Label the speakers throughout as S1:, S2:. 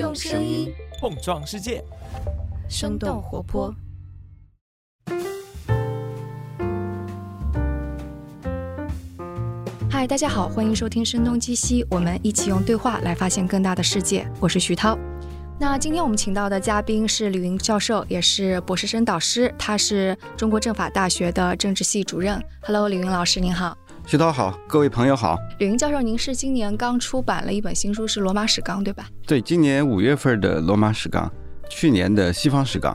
S1: 用声音
S2: 碰撞世界，
S1: 生动活泼。
S3: 嗨，大家好，欢迎收听《声东击西》，我们一起用对话来发现更大的世界。我是徐涛。那今天我们请到的嘉宾是李云教授，也是博士生导师，他是中国政法大学的政治系主任。Hello，李云老师您好。
S4: 徐涛好，各位朋友好。
S3: 李云教授，您是今年刚出版了一本新书，是《罗马史纲》，对吧？
S4: 对，今年五月份的《罗马史纲》，去年的《西方史纲》。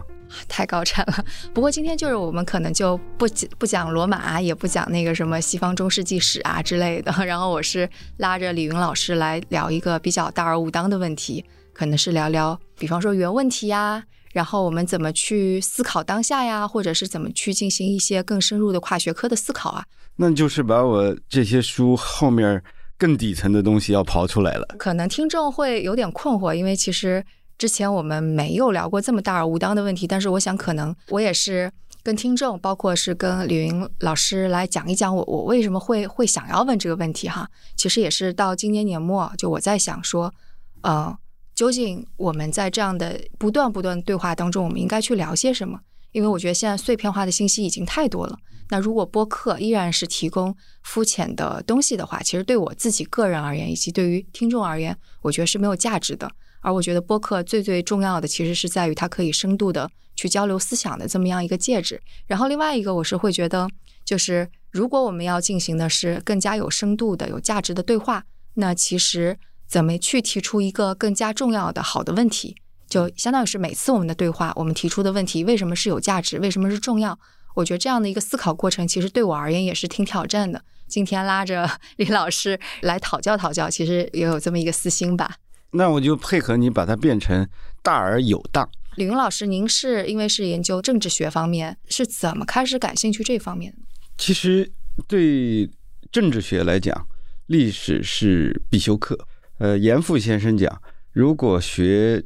S3: 太高产了。不过今天就是我们可能就不不讲罗马，也不讲那个什么西方中世纪史啊之类的。然后我是拉着李云老师来聊一个比较大而无当的问题，可能是聊聊，比方说原问题呀，然后我们怎么去思考当下呀，或者是怎么去进行一些更深入的跨学科的思考啊。
S4: 那就是把我这些书后面更底层的东西要刨出来了。
S3: 可能听众会有点困惑，因为其实。之前我们没有聊过这么大而无当的问题，但是我想可能我也是跟听众，包括是跟李云老师来讲一讲我我为什么会会想要问这个问题哈。其实也是到今年年末，就我在想说，呃，究竟我们在这样的不断不断对话当中，我们应该去聊些什么？因为我觉得现在碎片化的信息已经太多了。那如果播客依然是提供肤浅的东西的话，其实对我自己个人而言，以及对于听众而言，我觉得是没有价值的。而我觉得播客最最重要的，其实是在于它可以深度的去交流思想的这么样一个介质。然后另外一个，我是会觉得，就是如果我们要进行的是更加有深度的、有价值的对话，那其实怎么去提出一个更加重要的好的问题，就相当于是每次我们的对话，我们提出的问题为什么是有价值，为什么是重要？我觉得这样的一个思考过程，其实对我而言也是挺挑战的。今天拉着李老师来讨教讨教，其实也有这么一个私心吧。
S4: 那我就配合你把它变成大而有当。
S3: 李云老师，您是因为是研究政治学方面，是怎么开始感兴趣这方面？
S4: 其实对政治学来讲，历史是必修课。呃，严复先生讲，如果学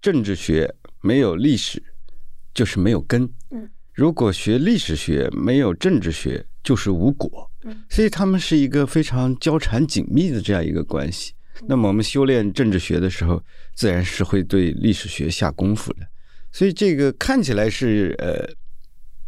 S4: 政治学没有历史，就是没有根；嗯，如果学历史学没有政治学，就是无果。嗯，所以他们是一个非常交缠紧密的这样一个关系。那么我们修炼政治学的时候，自然是会对历史学下功夫的。所以这个看起来是呃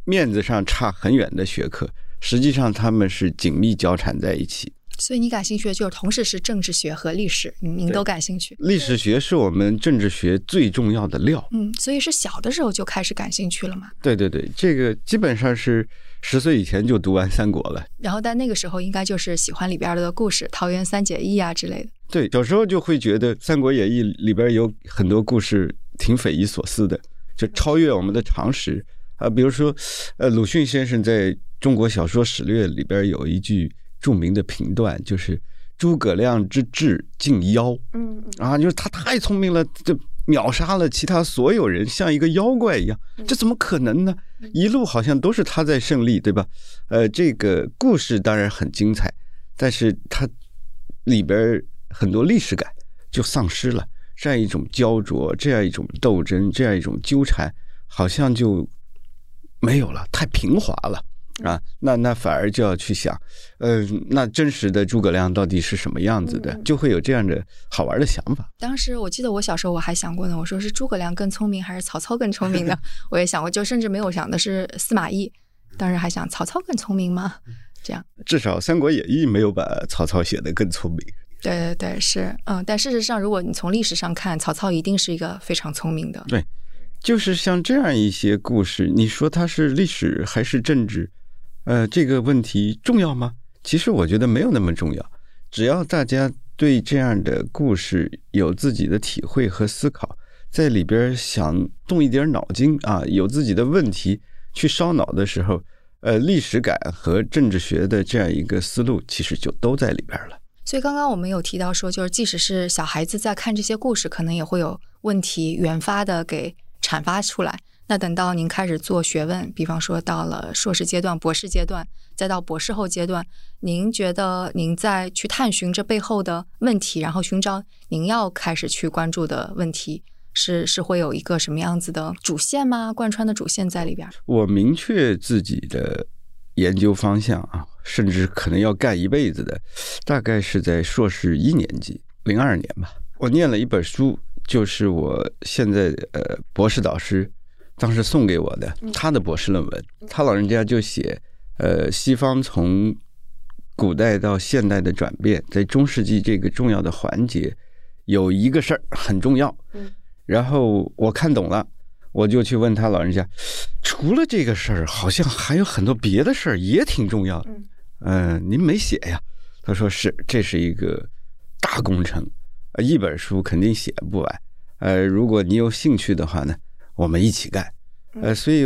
S4: 面子上差很远的学科，实际上他们是紧密交缠在一起。
S3: 所以你感兴趣的就是同时是政治学和历史，您都感兴趣。
S4: 历史学是我们政治学最重要的料。
S3: 嗯，所以是小的时候就开始感兴趣了嘛？
S4: 对对对，这个基本上是十岁以前就读完三国了。
S3: 然后在那个时候应该就是喜欢里边的故事，桃园三结义啊之类的。
S4: 对，小时候就会觉得《三国演义》里边有很多故事挺匪夷所思的，就超越我们的常识啊。比如说，呃，鲁迅先生在中国小说史略里边有一句著名的评断，就是“诸葛亮之智近妖”。嗯啊，就是他太聪明了，就秒杀了其他所有人，像一个妖怪一样。这怎么可能呢？一路好像都是他在胜利，对吧？呃，这个故事当然很精彩，但是它里边。很多历史感就丧失了，这样一种焦灼，这样一种斗争，这样一种纠缠，好像就没有了，太平滑了啊！那那反而就要去想，呃，那真实的诸葛亮到底是什么样子的？就会有这样的好玩的想法。
S3: 当时我记得我小时候我还想过呢，我说是诸葛亮更聪明还是曹操更聪明呢？我也想过，就甚至没有想的是司马懿，当时还想曹操更聪明吗？这样
S4: 至少《三国演义》没有把曹操写得更聪明。
S3: 对对对，是嗯，但事实上，如果你从历史上看，曹操一定是一个非常聪明的。
S4: 对，就是像这样一些故事，你说它是历史还是政治？呃，这个问题重要吗？其实我觉得没有那么重要，只要大家对这样的故事有自己的体会和思考，在里边想动一点脑筋啊，有自己的问题去烧脑的时候，呃，历史感和政治学的这样一个思路，其实就都在里边了。
S3: 所以刚刚我们有提到说，就是即使是小孩子在看这些故事，可能也会有问题原发的给阐发出来。那等到您开始做学问，比方说到了硕士阶段、博士阶段，再到博士后阶段，您觉得您在去探寻这背后的问题，然后寻找您要开始去关注的问题，是是会有一个什么样子的主线吗？贯穿的主线在里边？
S4: 我明确自己的研究方向啊。甚至可能要干一辈子的，大概是在硕士一年级，零二年吧。我念了一本书，就是我现在呃博士导师当时送给我的他的博士论文，他老人家就写呃西方从古代到现代的转变，在中世纪这个重要的环节有一个事儿很重要，然后我看懂了，我就去问他老人家，除了这个事儿，好像还有很多别的事儿也挺重要。的，嗯，您没写呀？他说是，这是一个大工程，一本书肯定写不完，呃，如果你有兴趣的话呢，我们一起干，呃，所以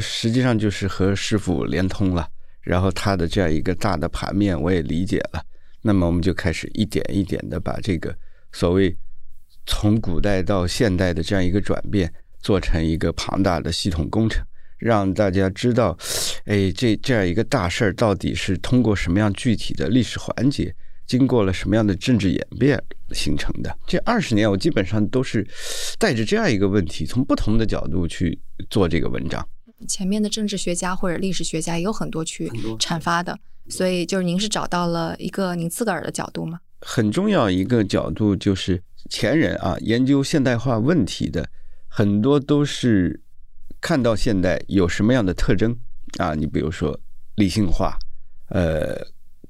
S4: 实际上就是和师傅连通了。然后他的这样一个大的盘面我也理解了，那么我们就开始一点一点的把这个所谓从古代到现代的这样一个转变做成一个庞大的系统工程，让大家知道，哎，这这样一个大事儿到底是通过什么样具体的历史环节，经过了什么样的政治演变形成的。这二十年我基本上都是带着这样一个问题，从不同的角度去做这个文章。
S3: 前面的政治学家或者历史学家也有很多去阐发的，所以就是您是找到了一个您自个儿的角度吗？
S4: 很重要一个角度就是前人啊，研究现代化问题的很多都是看到现代有什么样的特征啊，你比如说理性化、呃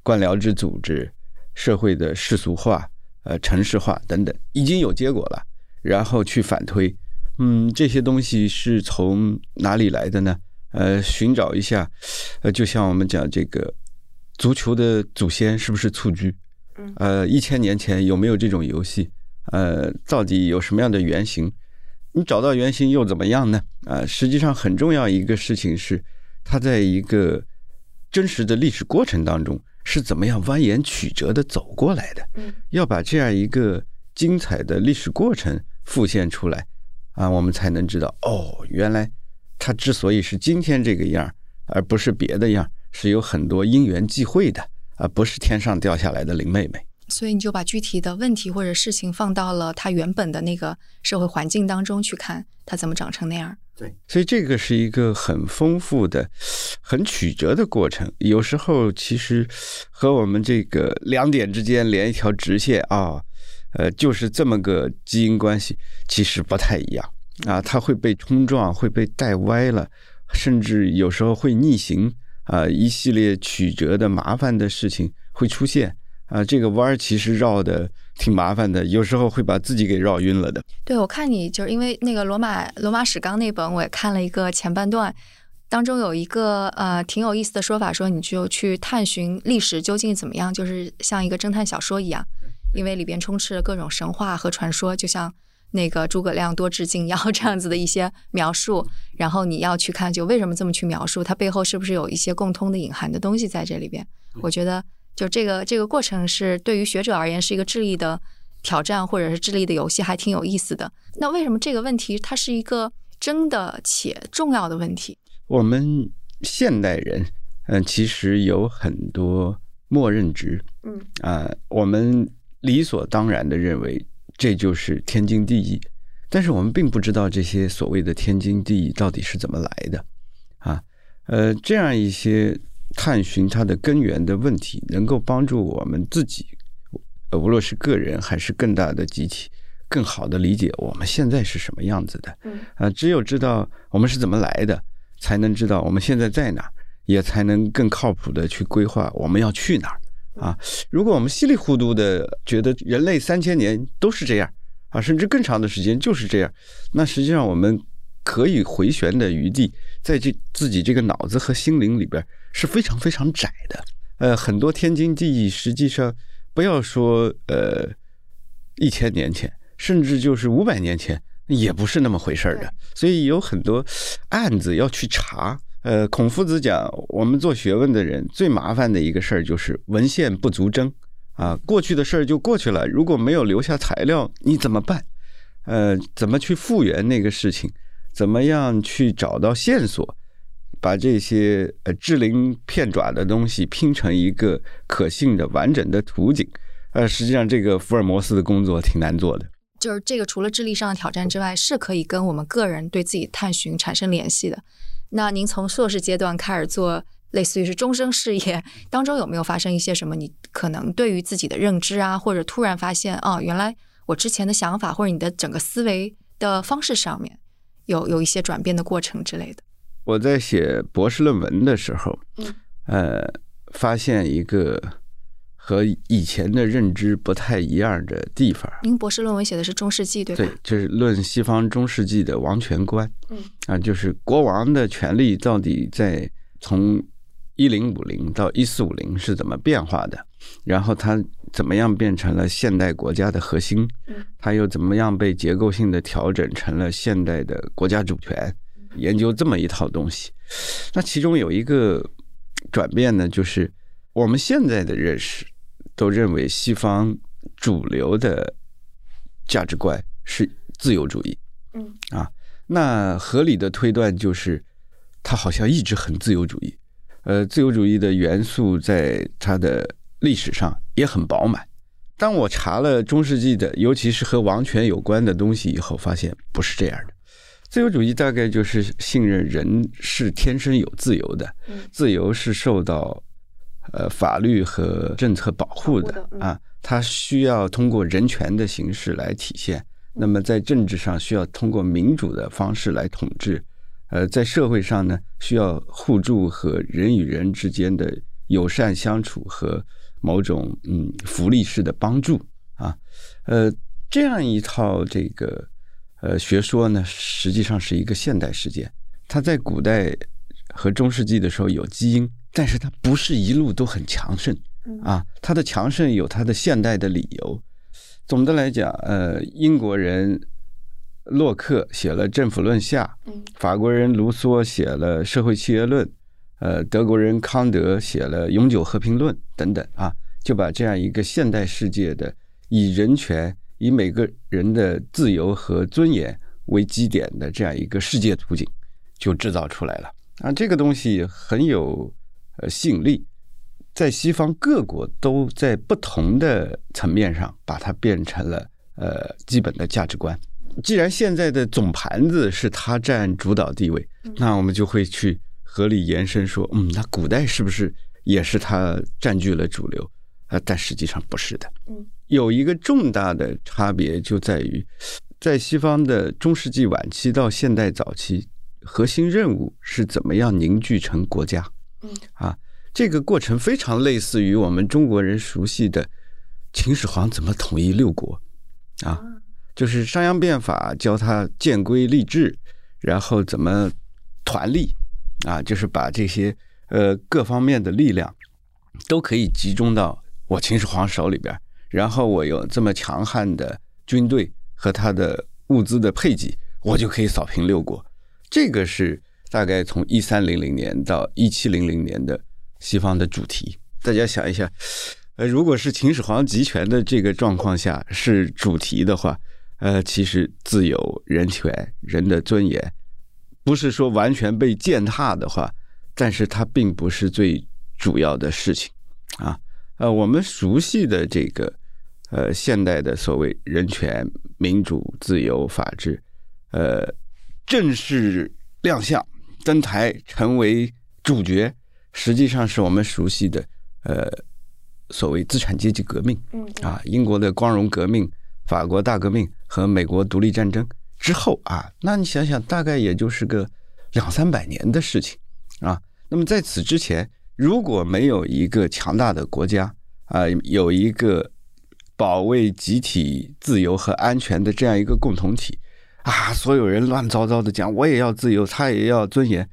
S4: 官僚制组织、社会的世俗化、呃城市化等等，已经有结果了，然后去反推。嗯，这些东西是从哪里来的呢？呃，寻找一下，呃，就像我们讲这个足球的祖先是不是蹴鞠？呃，一千年前有没有这种游戏？呃，到底有什么样的原型？你找到原型又怎么样呢？啊，实际上很重要一个事情是，它在一个真实的历史过程当中是怎么样蜿蜒曲折的走过来的？嗯，要把这样一个精彩的历史过程复现出来。啊，我们才能知道哦，原来它之所以是今天这个样而不是别的样是有很多因缘际会的，而不是天上掉下来的林妹妹。
S3: 所以你就把具体的问题或者事情放到了他原本的那个社会环境当中去看，它怎么长成那样。
S4: 对，所以这个是一个很丰富的、很曲折的过程。有时候其实和我们这个两点之间连一条直线啊。呃，就是这么个基因关系，其实不太一样啊，它会被冲撞，会被带歪了，甚至有时候会逆行啊，一系列曲折的麻烦的事情会出现啊，这个弯儿其实绕的挺麻烦的，有时候会把自己给绕晕了的。
S3: 对，我看你就是因为那个罗马罗马史纲那本，我也看了一个前半段，当中有一个呃挺有意思的说法，说你就去探寻历史究竟怎么样，就是像一个侦探小说一样。因为里边充斥着各种神话和传说，就像那个诸葛亮多智近妖这样子的一些描述，然后你要去看，就为什么这么去描述，它背后是不是有一些共通的隐含的东西在这里边？我觉得，就这个这个过程是对于学者而言是一个智力的挑战，或者是智力的游戏，还挺有意思的。那为什么这个问题它是一个真的且重要的问题？
S4: 我们现代人，嗯，其实有很多默认值，嗯啊，我们。理所当然的认为这就是天经地义，但是我们并不知道这些所谓的天经地义到底是怎么来的，啊，呃，这样一些探寻它的根源的问题，能够帮助我们自己，呃，无论是个人还是更大的集体，更好的理解我们现在是什么样子的。嗯，啊，只有知道我们是怎么来的，才能知道我们现在在哪，也才能更靠谱的去规划我们要去哪儿。啊，如果我们稀里糊涂的觉得人类三千年都是这样啊，甚至更长的时间就是这样，那实际上我们可以回旋的余地，在这自己这个脑子和心灵里边是非常非常窄的。呃，很多天经地义，实际上不要说呃一千年前，甚至就是五百年前，也不是那么回事儿的。所以有很多案子要去查。呃，孔夫子讲，我们做学问的人最麻烦的一个事儿就是文献不足征啊。过去的事儿就过去了，如果没有留下材料，你怎么办？呃，怎么去复原那个事情？怎么样去找到线索，把这些呃支鳞片爪的东西拼成一个可信的完整的图景？呃，实际上这个福尔摩斯的工作挺难做的。
S3: 就是这个，除了智力上的挑战之外，是可以跟我们个人对自己探寻产生联系的。那您从硕士阶段开始做，类似于是终生事业当中，有没有发生一些什么？你可能对于自己的认知啊，或者突然发现，哦，原来我之前的想法或者你的整个思维的方式上面有有一些转变的过程之类的？
S4: 我在写博士论文的时候，
S3: 嗯，
S4: 呃，发现一个和以前的认知不太一样的地方。
S3: 您博士论文写的是中世纪，对吧？
S4: 对，就是论西方中世纪的王权观。
S3: 嗯，
S4: 啊，就是国王的权力到底在从一零五零到一四五零是怎么变化的，然后它怎么样变成了现代国家的核心？
S3: 嗯，
S4: 它又怎么样被结构性的调整成了现代的国家主权？研究这么一套东西，那其中有一个转变呢，就是我们现在的认识都认为西方主流的价值观是自由主义。
S3: 嗯
S4: 啊，那合理的推断就是，它好像一直很自由主义。呃，自由主义的元素在它的历史上也很饱满。当我查了中世纪的，尤其是和王权有关的东西以后，发现不是这样的。自由主义大概就是信任人是天生有自由的，
S3: 嗯
S4: 自由是受到呃法律和政策保护的啊，它需要通过人权的形式来体现。那么在政治上需要通过民主的方式来统治，呃，在社会上呢需要互助和人与人之间的友善相处和某种嗯福利式的帮助啊，呃，这样一套这个呃学说呢，实际上是一个现代事件，它在古代和中世纪的时候有基因，但是它不是一路都很强盛啊，它的强盛有它的现代的理由。总的来讲，呃，英国人洛克写了《政府论下》，
S3: 嗯
S4: 法国人卢梭写了《社会契约论》，呃，德国人康德写了《永久和平论》等等啊，就把这样一个现代世界的以人权、以每个人的自由和尊严为基点的这样一个世界图景，就制造出来了啊。这个东西很有呃吸引力，在西方各国都在不同的层面上把它变成了呃基本的价值观。既然现在的总盘子是它占主导地位，那我们就会去合理延伸说，嗯，那古代是不是也是它占据了主流？啊，但实际上不是的。
S3: 嗯，
S4: 有一个重大的差别就在于，在西方的中世纪晚期到现代早期，核心任务是怎么样凝聚成国家。
S3: 嗯，
S4: 啊，这个过程非常类似于我们中国人熟悉的秦始皇怎么统一六国啊。就是商鞅变法教他建规立制，然后怎么团力啊，就是把这些呃各方面的力量都可以集中到我秦始皇手里边，然后我有这么强悍的军队和他的物资的配给，我就可以扫平六国。这个是大概从一三零零年到一七零零年的西方的主题。大家想一下，呃，如果是秦始皇集权的这个状况下是主题的话。呃，其实自由、人权、人的尊严，不是说完全被践踏的话，但是它并不是最主要的事情啊。呃，我们熟悉的这个呃现代的所谓人权、民主、自由、法治，呃，正式亮相登台成为主角，实际上是我们熟悉的呃所谓资产阶级革命，
S3: 嗯
S4: 啊，英国的光荣革命。法国大革命和美国独立战争之后啊，那你想想，大概也就是个两三百年的事情啊。那么在此之前，如果没有一个强大的国家啊，有一个保卫集体自由和安全的这样一个共同体啊，所有人乱糟糟的讲，我也要自由，他也要尊严，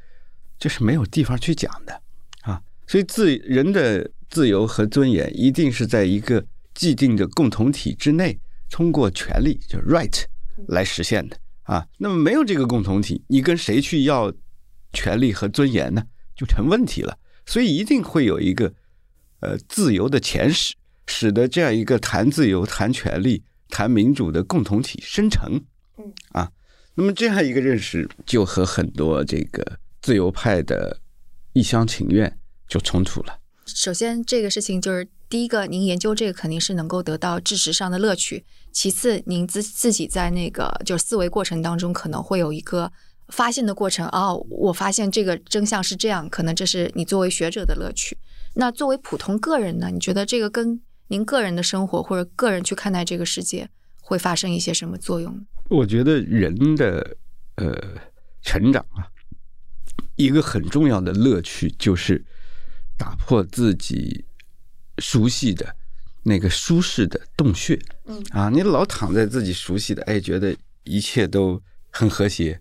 S4: 这是没有地方去讲的啊。所以自人的自由和尊严一定是在一个既定的共同体之内。通过权利就 right 来实现的啊，那么没有这个共同体，你跟谁去要权利和尊严呢？就成问题了。所以一定会有一个呃自由的前史，使得这样一个谈自由、谈权利、谈民主的共同体生成。
S3: 嗯
S4: 啊，那么这样一个认识就和很多这个自由派的一厢情愿就冲突了。
S3: 首先，这个事情就是第一个，您研究这个肯定是能够得到知识上的乐趣。其次，您自自己在那个就是思维过程当中，可能会有一个发现的过程。哦，我发现这个真相是这样，可能这是你作为学者的乐趣。那作为普通个人呢？你觉得这个跟您个人的生活或者个人去看待这个世界，会发生一些什么作用呢？
S4: 我觉得人的呃成长啊，一个很重要的乐趣就是打破自己熟悉的那个舒适的洞穴。
S3: 嗯
S4: 啊，你老躺在自己熟悉的，哎，觉得一切都很和谐、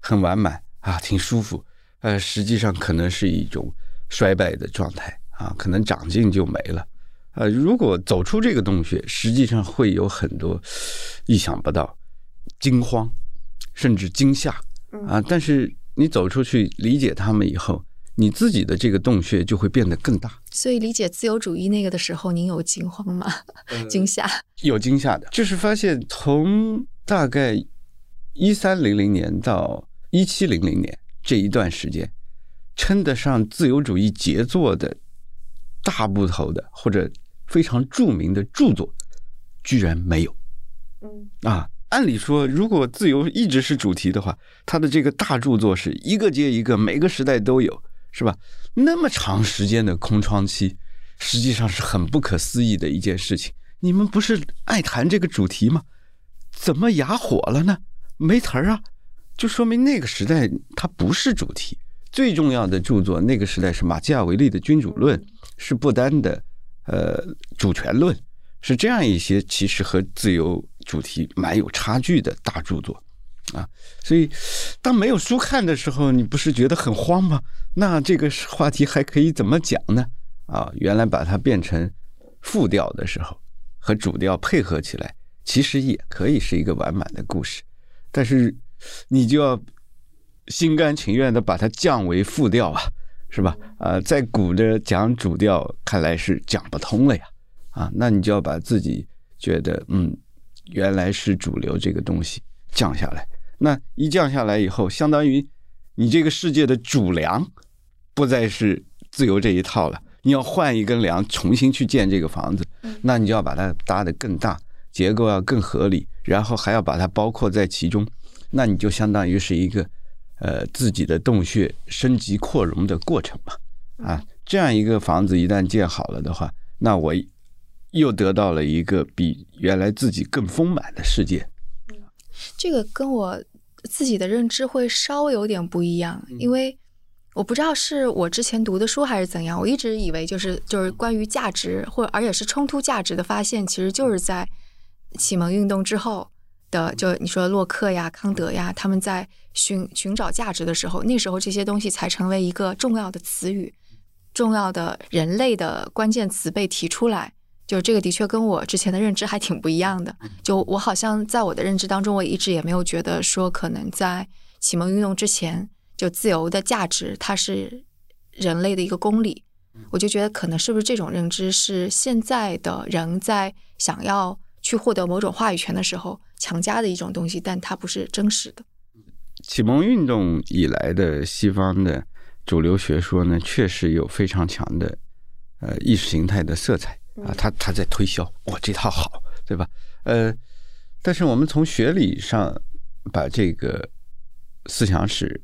S4: 很完满啊，挺舒服。呃，实际上可能是一种衰败的状态啊，可能长进就没了。呃，如果走出这个洞穴，实际上会有很多意想不到、惊慌，甚至惊吓啊。但是你走出去，理解他们以后，你自己的这个洞穴就会变得更大。
S3: 所以理解自由主义那个的时候，您有惊慌吗？惊吓？
S4: 有惊吓的，就是发现从大概一三零零年到一七零零年这一段时间，称得上自由主义杰作的大部头的或者非常著名的著作，居然没有。
S3: 嗯
S4: 啊，按理说，如果自由一直是主题的话，它的这个大著作是一个接一个，每个时代都有，是吧？那么长时间的空窗期，实际上是很不可思议的一件事情。你们不是爱谈这个主题吗？怎么哑火了呢？没词儿啊，就说明那个时代它不是主题。最重要的著作，那个时代是马基雅维利的《君主论》，是不丹的呃主权论，是这样一些其实和自由主题蛮有差距的大著作啊。所以，当没有书看的时候，你不是觉得很慌吗？那这个话题还可以怎么讲呢？啊，原来把它变成副调的时候，和主调配合起来，其实也可以是一个完满的故事。但是，你就要心甘情愿的把它降为副调啊，是吧？啊，在鼓着讲主调，看来是讲不通了呀。啊，那你就要把自己觉得嗯，原来是主流这个东西降下来。那一降下来以后，相当于你这个世界的主梁不再是自由这一套了，你要换一根梁，重新去建这个房子，那你就要把它搭得更大，结构要更合理，然后还要把它包括在其中，那你就相当于是一个呃自己的洞穴升级扩容的过程嘛。啊，这样一个房子一旦建好了的话，那我又得到了一个比原来自己更丰满的世界。
S3: 这个跟我自己的认知会稍微有点不一样，因为我不知道是我之前读的书还是怎样，我一直以为就是就是关于价值或者而且是冲突价值的发现，其实就是在启蒙运动之后的，就你说洛克呀、康德呀，他们在寻寻找价值的时候，那时候这些东西才成为一个重要的词语，重要的人类的关键词被提出来。就这个的确跟我之前的认知还挺不一样的。就我好像在我的认知当中，我一直也没有觉得说可能在启蒙运动之前，就自由的价值它是人类的一个公理。我就觉得可能是不是这种认知是现在的人在想要去获得某种话语权的时候强加的一种东西，但它不是真实的。
S4: 启蒙运动以来的西方的主流学说呢，确实有非常强的呃意识形态的色彩啊，他他在推销我这套好，对吧？呃，但是我们从学理上把这个思想史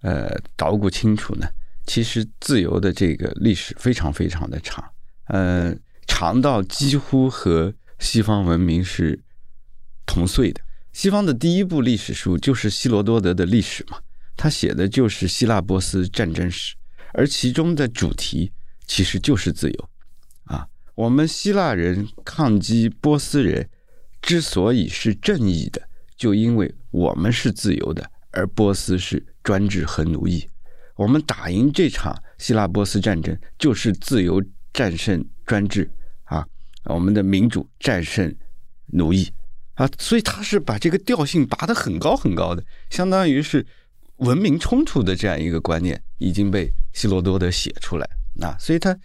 S4: 呃捣鼓清楚呢，其实自由的这个历史非常非常的长，呃，长到几乎和西方文明是同岁的。西方的第一部历史书就是希罗多德的历史嘛，他写的就是希腊波斯战争史，而其中的主题其实就是自由。我们希腊人抗击波斯人之所以是正义的，就因为我们是自由的，而波斯是专制和奴役。我们打赢这场希腊波斯战争，就是自由战胜专制啊，我们的民主战胜奴役。啊，所以他是把这个调性拔得很高很高的，相当于是文明冲突的这样一个观念已经被希罗多德写出来啊，所以它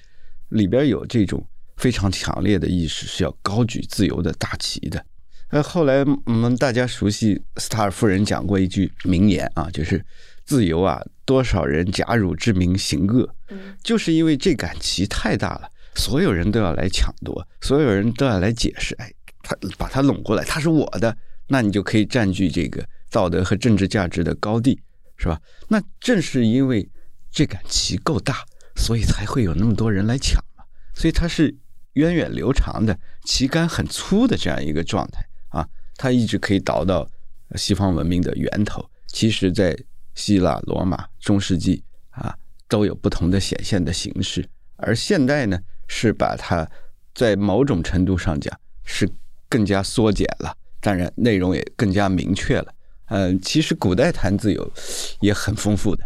S4: 里边有这种非常强烈的意识，是要高举自由的大旗的。呃，后来我们大家熟悉斯塔尔夫人讲过一句名言啊，就是自由啊，多少人假汝之名行恶，就是因为这杆旗太大了，所有人都要来抢夺，所有人都要来解释，哎。他把他拢过来，他是我的，那你就可以占据这个道德和政治价值的高地，是吧？那正是因为这杆旗够大，所以才会有那么多人来抢嘛。所以它是源远流长的，旗杆很粗的这样一个状态啊。它一直可以导到西方文明的源头。其实，在希腊、罗马、中世纪啊，都有不同的显现的形式。而现代呢，是把它在某种程度上讲是更加缩减了，当然内容也更加明确了。嗯，其实古代谈自由也很丰富的。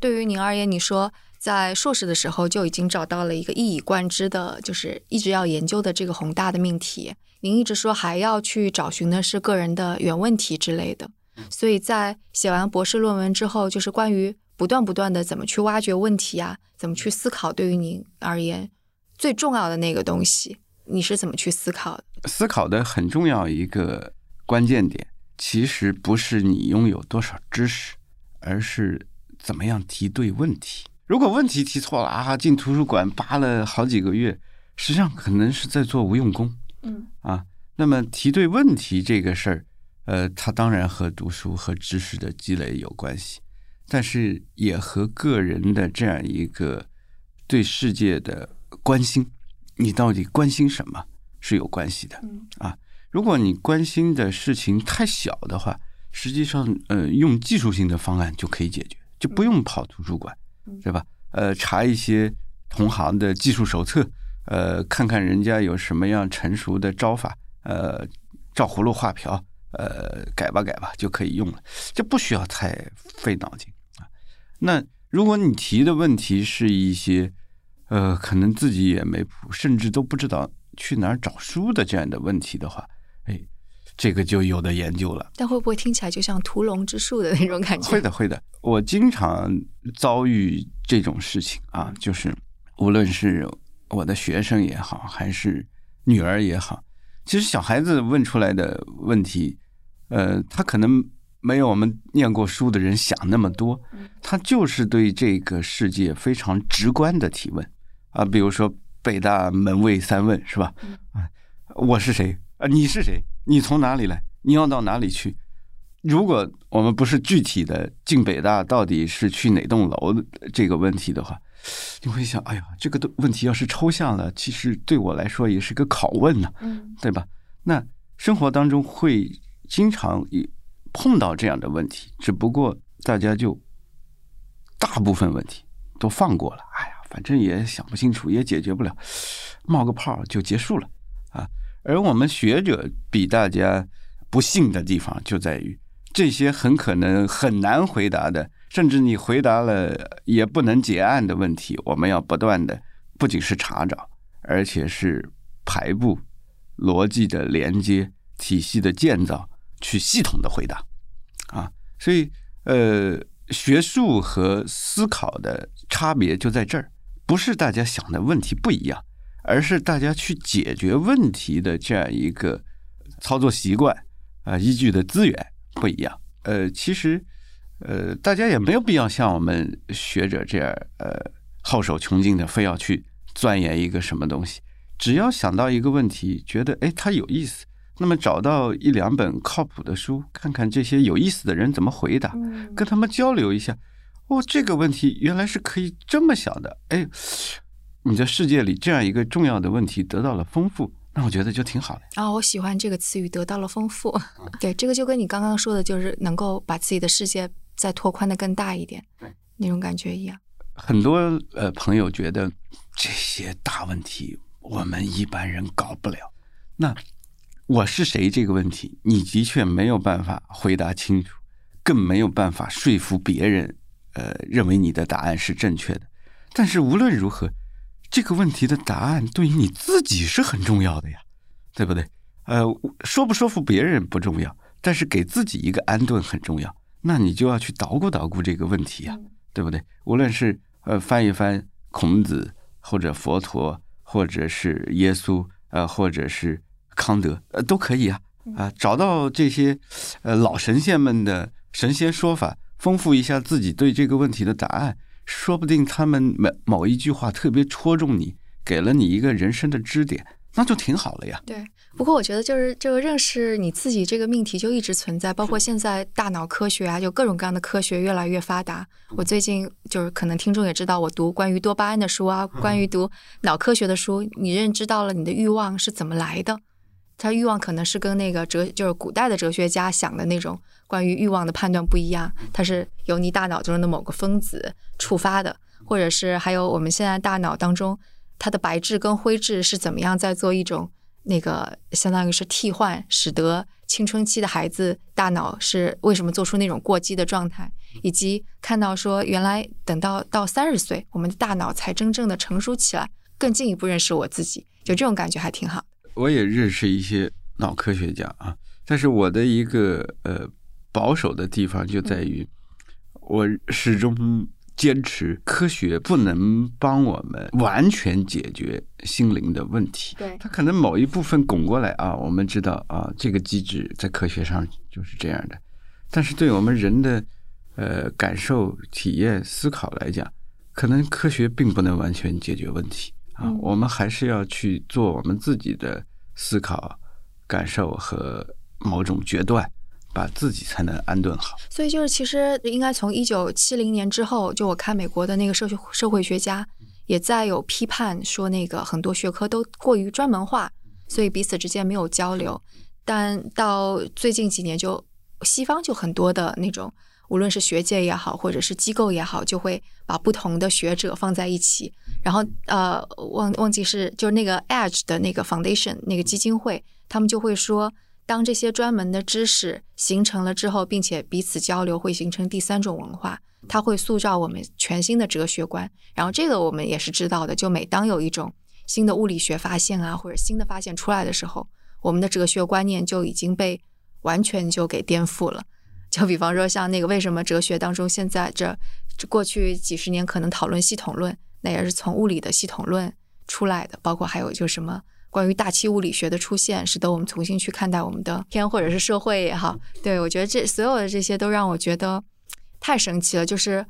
S3: 对于您而言，你说在硕士的时候就已经找到了一个一以贯之的，就是一直要研究的这个宏大的命题。您一直说还要去找寻的是个人的原问题之类的。所以在写完博士论文之后，就是关于不断不断的怎么去挖掘问题啊，怎么去思考，对于您而言最重要的那个东西，你是怎么去思考的？
S4: 思考的很重要一个关键点，其实不是你拥有多少知识，而是怎么样提对问题。如果问题提错了啊，进图书馆扒了好几个月，实际上可能是在做无用功。
S3: 嗯
S4: 啊，那么提对问题这个事儿。呃，它当然和读书和知识的积累有关系，但是也和个人的这样一个对世界的关心，你到底关心什么是有关系的。啊，如果你关心的事情太小的话，实际上，呃，用技术性的方案就可以解决，就不用跑图书馆，对吧？呃，查一些同行的技术手册，呃，看看人家有什么样成熟的招法，呃，照葫芦画瓢。呃，改吧改吧就可以用了，这不需要太费脑筋啊。那如果你提的问题是一些呃，可能自己也没谱，甚至都不知道去哪儿找书的这样的问题的话，哎，这个就有的研究了。
S3: 但会不会听起来就像屠龙之术的那种感觉？
S4: 会的，会的。我经常遭遇这种事情啊，就是无论是我的学生也好，还是女儿也好，其实小孩子问出来的问题。呃，他可能没有我们念过书的人想那么多，他就是对这个世界非常直观的提问啊，比如说北大门卫三问是吧？啊，我是谁？啊，你是谁？你从哪里来？你要到哪里去？如果我们不是具体的进北大到底是去哪栋楼这个问题的话，你会想，哎呀，这个的问题要是抽象了，其实对我来说也是个拷问呢，对吧？那生活当中会。经常也碰到这样的问题，只不过大家就大部分问题都放过了。哎呀，反正也想不清楚，也解决不了，冒个泡就结束了啊。而我们学者比大家不幸的地方就在于，这些很可能很难回答的，甚至你回答了也不能结案的问题，我们要不断的不仅是查找，而且是排布、逻辑的连接、体系的建造。去系统的回答，啊，所以呃，学术和思考的差别就在这儿，不是大家想的问题不一样，而是大家去解决问题的这样一个操作习惯啊，依据的资源不一样。呃，其实呃，大家也没有必要像我们学者这样呃，好手穷尽的非要去钻研一个什么东西，只要想到一个问题，觉得哎，它有意思。那么找到一两本靠谱的书，看看这些有意思的人怎么回答，跟他们交流一下。哦，这个问题原来是可以这么想的。哎，你的世界里这样一个重要的问题得到了丰富，那我觉得就挺好的。
S3: 啊，我喜欢这个词语“得到了丰富”。对，这个就跟你刚刚说的，就是能够把自己的世界再拓宽的更大一点，那种感觉一样。
S4: 很多呃朋友觉得这些大问题我们一般人搞不了，那。我是谁这个问题，你的确没有办法回答清楚，更没有办法说服别人，呃，认为你的答案是正确的。但是无论如何，这个问题的答案对于你自己是很重要的呀，对不对？呃，说不说服别人不重要，但是给自己一个安顿很重要。那你就要去捣鼓捣鼓这个问题呀，对不对？无论是呃翻一翻孔子，或者佛陀，或者是耶稣，呃，或者是。康德，呃，都可以啊，啊，找到这些，呃，老神仙们的神仙说法，丰富一下自己对这个问题的答案，说不定他们某某一句话特别戳中你，给了你一个人生的支点，那就挺好了呀。
S3: 对，不过我觉得就是这个认识你自己这个命题就一直存在，包括现在大脑科学啊，就各种各样的科学越来越发达。我最近就是可能听众也知道，我读关于多巴胺的书啊，关于读脑科学的书，你认知到了你的欲望是怎么来的。他欲望可能是跟那个哲，就是古代的哲学家想的那种关于欲望的判断不一样，它是由你大脑中的某个分子触发的，或者是还有我们现在大脑当中它的白质跟灰质是怎么样在做一种那个相当于是替换，使得青春期的孩子大脑是为什么做出那种过激的状态，以及看到说原来等到到三十岁，我们的大脑才真正的成熟起来，更进一步认识我自己，就这种感觉还挺好。
S4: 我也认识一些脑科学家啊，但是我的一个呃保守的地方就在于，我始终坚持科学不能帮我们完全解决心灵的问题。
S3: 对
S4: 它可能某一部分拱过来啊，我们知道啊，这个机制在科学上就是这样的，但是对我们人的呃感受、体验、思考来讲，可能科学并不能完全解决问题。啊，我们还是要去做我们自己的思考、感受和某种决断，把自己才能安顿好。
S3: 所以就是，其实应该从一九七零年之后，就我看美国的那个社会社会学家也在有批判说，那个很多学科都过于专门化，所以彼此之间没有交流。但到最近几年，就西方就很多的那种。无论是学界也好，或者是机构也好，就会把不同的学者放在一起，然后呃，忘忘记是就是那个 Edge 的那个 Foundation 那个基金会，他们就会说，当这些专门的知识形成了之后，并且彼此交流，会形成第三种文化，它会塑造我们全新的哲学观。然后这个我们也是知道的，就每当有一种新的物理学发现啊，或者新的发现出来的时候，我们的哲学观念就已经被完全就给颠覆了。就比方说，像那个为什么哲学当中现在这这过去几十年可能讨论系统论，那也是从物理的系统论出来的。包括还有就什么关于大气物理学的出现，使得我们重新去看待我们的天或者是社会也好。对我觉得这所有的这些都让我觉得太神奇了。就是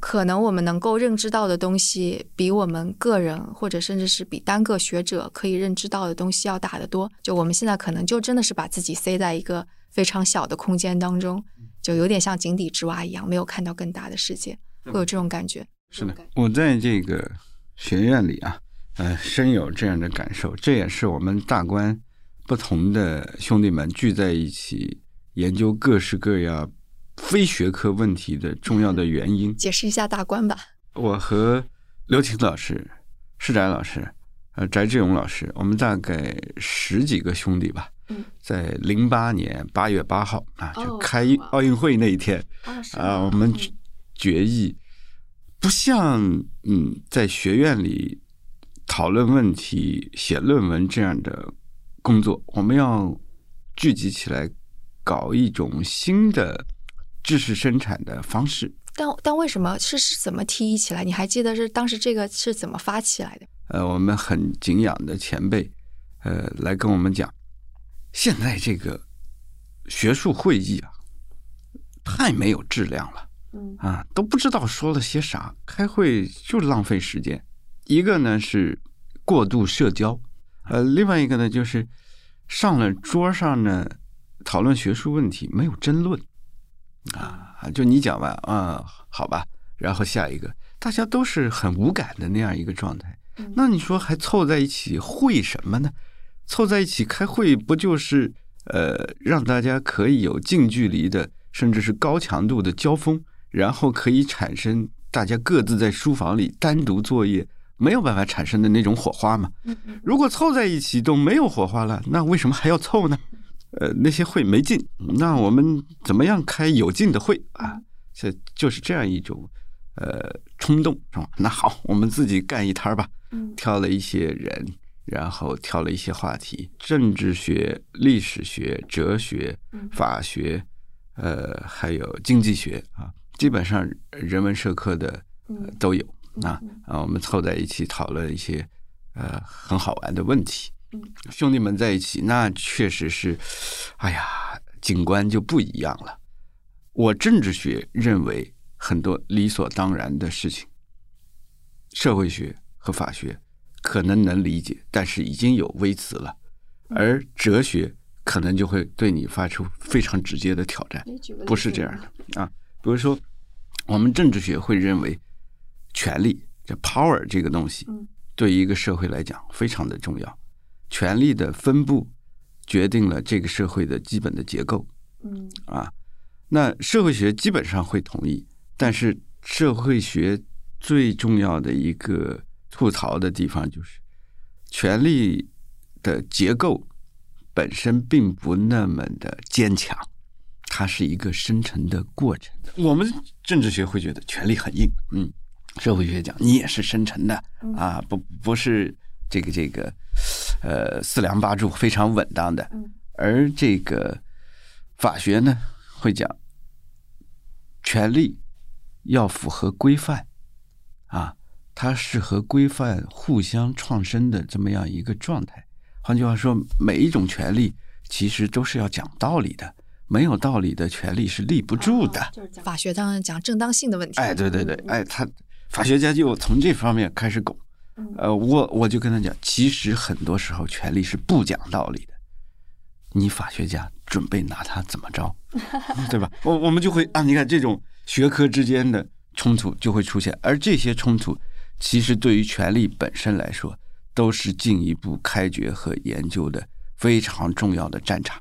S3: 可能我们能够认知到的东西，比我们个人或者甚至是比单个学者可以认知到的东西要大得多。就我们现在可能就真的是把自己塞在一个。非常小的空间当中，就有点像井底之蛙一样，没有看到更大的世界，会有这种感觉。
S4: 是的，我在这个学院里啊，呃，深有这样的感受。这也是我们大观不同的兄弟们聚在一起研究各式各样非学科问题的重要的原因。
S3: 解释一下大观吧。
S4: 我和刘婷老师、施展老师、呃，翟志勇老师，我们大概十几个兄弟吧。在零八年八月八号啊，就开奥运会那一天啊，我们决议不像嗯在学院里讨论问题、写论文这样的工作，我们要聚集起来搞一种新的知识生产的方式。
S3: 但但为什么是是怎么提议起来？你还记得是当时这个是怎么发起来的？
S4: 呃，我们很敬仰的前辈呃来跟我们讲。现在这个学术会议啊，太没有质量了，嗯啊，都不知道说了些啥，开会就浪费时间。一个呢是过度社交，呃，另外一个呢就是上了桌上呢讨论学术问题没有争论，啊，就你讲完啊，好吧，然后下一个，大家都是很无感的那样一个状态。那你说还凑在一起会什么呢？凑在一起开会，不就是呃让大家可以有近距离的，甚至是高强度的交锋，然后可以产生大家各自在书房里单独作业没有办法产生的那种火花吗？如果凑在一起都没有火花了，那为什么还要凑呢？呃，那些会没劲，那我们怎么样开有劲的会啊？这就是这样一种呃冲动，是吧？那好，我们自己干一摊吧。挑了一些人。然后挑了一些话题，政治学、历史学、哲学、法学，呃，还有经济学啊，基本上人文社科的都有啊啊，我们凑在一起讨论一些呃很好玩的问题。兄弟们在一起，那确实是，哎呀，景观就不一样了。我政治学认为很多理所当然的事情，社会学和法学。可能能理解，但是已经有微词了，而哲学可能就会对你发出非常直接的挑战，不是这样的啊。比如说，我们政治学会认为，权力这 power 这个东西，对一个社会来讲非常的重要，权力的分布决定了这个社会的基本的结构。
S3: 嗯
S4: 啊，那社会学基本上会同意，但是社会学最重要的一个吐槽的地方就是，权力的结构本身并不那么的坚强，它是一个生成的过程。我们政治学会觉得权力很硬，嗯，社会学讲你也是生成的啊，不不是这个这个呃四梁八柱非常稳当的，而这个。法学呢会讲，权力要符合规范，啊，它是和规范互相创生的这么样一个状态。换句话说，每一种权利其实都是要讲道理的，没有道理的权利是立不住的。
S3: 就是法学当然讲正当性的问题。
S4: 哎，对对对，哎，他法学家就从这方面开始拱。呃，我我就跟他讲，其实很多时候权利是不讲道理的。你法学家准备拿他怎么着，对吧？我我们就会啊，你看这种学科之间的冲突就会出现，而这些冲突其实对于权力本身来说，都是进一步开掘和研究的非常重要的战场，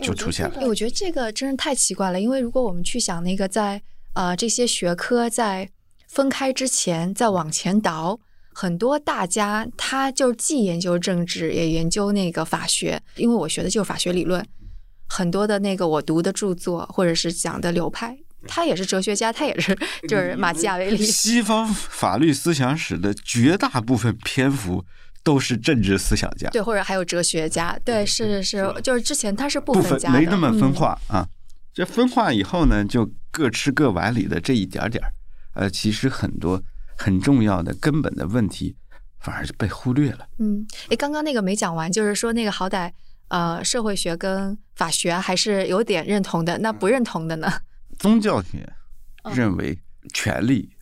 S4: 就出现了。
S3: 我觉得这个真是太奇怪了，因为如果我们去想那个在呃这些学科在分开之前再往前倒。很多大家他就既研究政治，也研究那个法学，因为我学的就是法学理论。很多的那个我读的著作，或者是讲的流派，他也是哲学家，他也是就是马基雅维利。
S4: 西方法律思想史的绝大部分篇幅都是政治思想家，
S3: 对，或者还有哲学家，对，是是是，就是之前他是
S4: 不
S3: 分家的，
S4: 没那么分化啊。这分化以后呢，就各吃各碗里的这一点点儿，呃，其实很多。很重要的根本的问题，反而就被忽略了。
S3: 嗯，哎，刚刚那个没讲完，就是说那个好歹呃，社会学跟法学还是有点认同的。那不认同的呢？
S4: 宗教学认为权力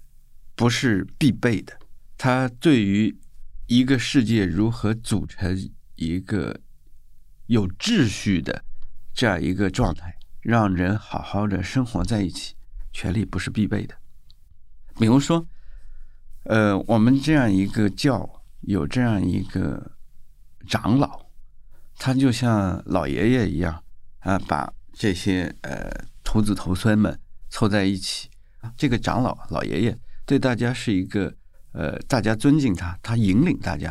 S4: 不是必备的，它对于一个世界如何组成一个有秩序的这样一个状态，让人好好的生活在一起，权力不是必备的。比如说。呃，我们这样一个教有这样一个长老，他就像老爷爷一样啊，把这些呃徒子徒孙们凑在一起。这个长老老爷爷对大家是一个呃，大家尊敬他，他引领大家，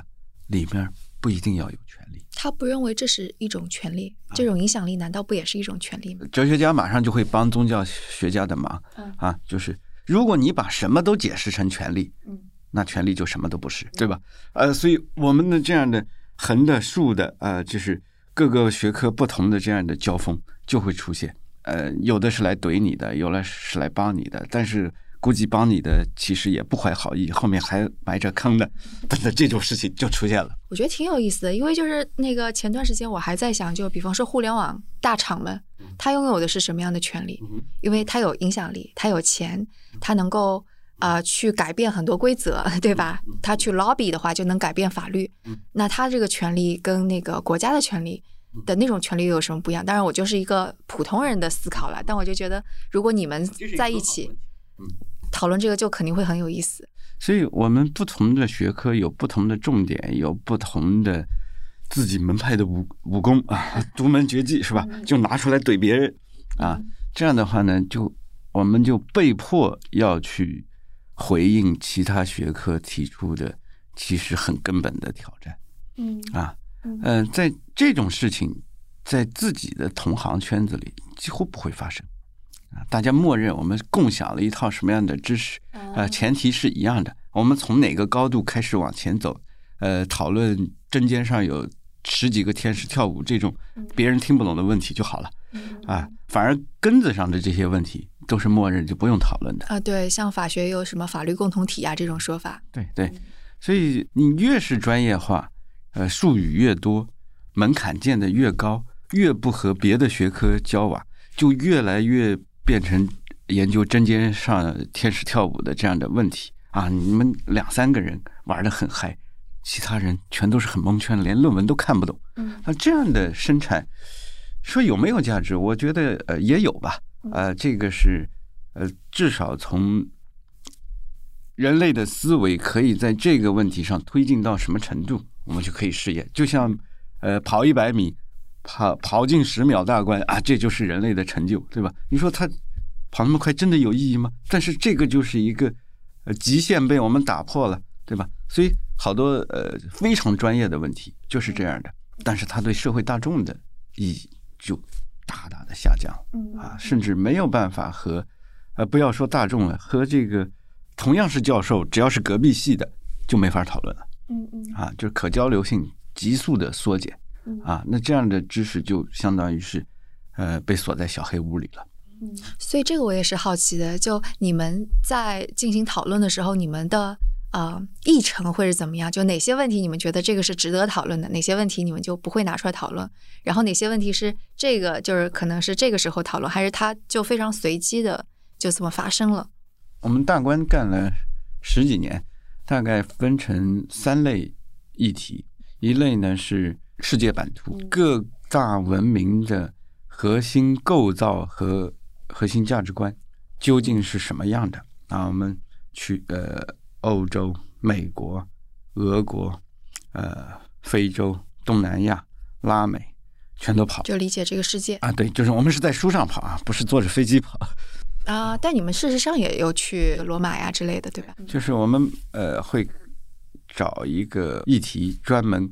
S4: 里面不一定要有权利。
S3: 他不认为这是一种权利，这种影响力难道不也是一种权利吗？
S4: 哲学家马上就会帮宗教学家的忙啊，就是如果你把什么都解释成权利，嗯。那权利就什么都不是，对吧？呃，所以我们的这样的横的竖的，呃，就是各个学科不同的这样的交锋就会出现。呃，有的是来怼你的，有的是来帮你的，但是估计帮你的其实也不怀好意，后面还埋着坑的，等等，这种事情就出现了。
S3: 我觉得挺有意思的，因为就是那个前段时间我还在想，就比方说互联网大厂们，他拥有的是什么样的权利？因为他有影响力，他有钱，他能够。啊，去改变很多规则，对吧？他去 lobby 的话，就能改变法律。那他这个权利跟那个国家的权利的那种权利又有什么不一样？当然，我就是一个普通人的思考了。但我就觉得，如果你们在一起讨论这个，就肯定会很有意思。
S4: 所以我们不同的学科有不同的重点，有不同的自己门派的武武功啊，独门绝技是吧？就拿出来怼别人啊。这样的话呢，就我们就被迫要去。回应其他学科提出的其实很根本的挑战，
S3: 嗯
S4: 啊，嗯，在这种事情在自己的同行圈子里几乎不会发生。啊，大家默认我们共享了一套什么样的知识啊，前提是一样的，我们从哪个高度开始往前走，呃，讨论针尖上有十几个天使跳舞这种别人听不懂的问题就好了，啊，反而根子上的这些问题。都是默认就不用讨论的。
S3: 啊，对，像法学有什么法律共同体啊这种说法，
S4: 对对，所以你越是专业化，呃，术语越多，门槛建的越高，越不和别的学科交往，就越来越变成研究针尖上天使跳舞的这样的问题啊！你们两三个人玩的很嗨，其他人全都是很蒙圈，连论文都看不懂。
S3: 嗯，
S4: 那，这样的生产说有没有价值？我觉得呃也有吧。呃，这个是，呃，至少从人类的思维可以在这个问题上推进到什么程度，我们就可以试验。就像，呃，跑一百米，跑跑进十秒大关啊，这就是人类的成就，对吧？你说他跑那么快，真的有意义吗？但是这个就是一个呃极限被我们打破了，对吧？所以好多呃非常专业的问题就是这样的，但是他对社会大众的意义就大大的下降啊，甚至没有办法和呃不要说大众了，和这个同样是教授，只要是隔壁系的就没法讨论了。嗯嗯啊，就是可交流性急速的缩减。啊，那这样的知识就相当于是，呃，被锁在小黑屋里了。
S3: 嗯，所以这个我也是好奇的，就你们在进行讨论的时候，你们的呃议程会是怎么样？就哪些问题你们觉得这个是值得讨论的，哪些问题你们就不会拿出来讨论？然后哪些问题是这个就是可能是这个时候讨论，还是它就非常随机的就这么发生了？
S4: 我们大观干了十几年，大概分成三类议题，一类呢是。世界版图，各大文明的核心构造和核心价值观究竟是什么样的？啊，我们去呃欧洲、美国、俄国、呃非洲、东南亚、拉美，全都跑，
S3: 就理解这个世界
S4: 啊。对，就是我们是在书上跑啊，不是坐着飞机跑
S3: 啊。但你们事实上也有去罗马呀之类的，对吧？
S4: 就是我们呃会找一个议题专门。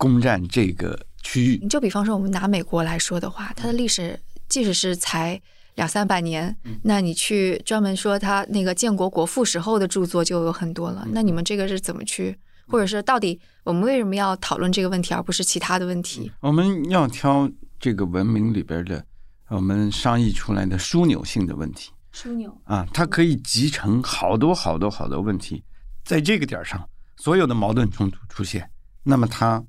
S4: 攻占这个区域，
S3: 你就比方说，我们拿美国来说的话，它的历史即使是才两三百年，那你去专门说它那个建国国父时候的著作就有很多了。那你们这个是怎么去，或者是到底我们为什么要讨论这个问题，而不是其他的问题？
S4: 我们要挑这个文明里边的我们商议出来的枢纽性的问题。
S3: 枢纽
S4: 啊，它可以集成好多好多好多问题，在这个点上，所有的矛盾冲突出现，那么它。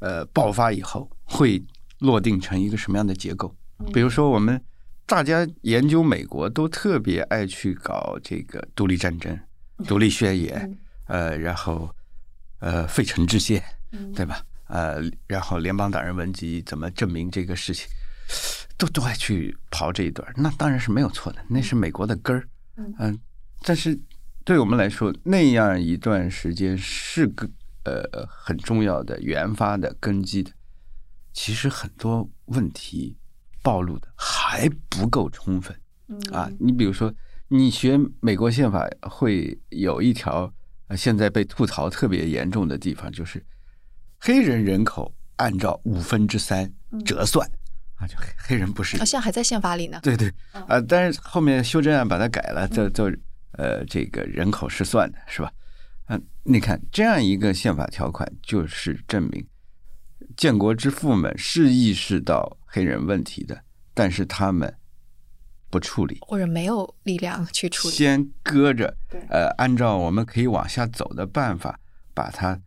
S4: 呃，爆发以后会落定成一个什么样的结构？比如说，我们大家研究美国都特别爱去搞这个独立战争、独立宣言，呃，然后呃费城制宪，对吧？呃，然后联邦党人文集怎么证明这个事情，都都爱去刨这一段。那当然是没有错的，那是美国的根儿。嗯，但是对我们来说，那样一段时间是个。呃，很重要的原发的根基的，其实很多问题暴露的还不够充分啊。你比如说，你学美国宪法会有一条，现在被吐槽特别严重的地方，就是黑人人口按照五分之三折算啊，就黑人不是，
S3: 好像还在宪法里呢。
S4: 对对啊，但是后面修正案把它改了，就就呃，这个人口是算的，是吧？嗯，你看这样一个宪法条款，就是证明建国之父们是意识到黑人问题的，但是他们不处理，
S3: 或者没有力量去处理，
S4: 先搁着。呃，按照我们可以往下走的办法，把它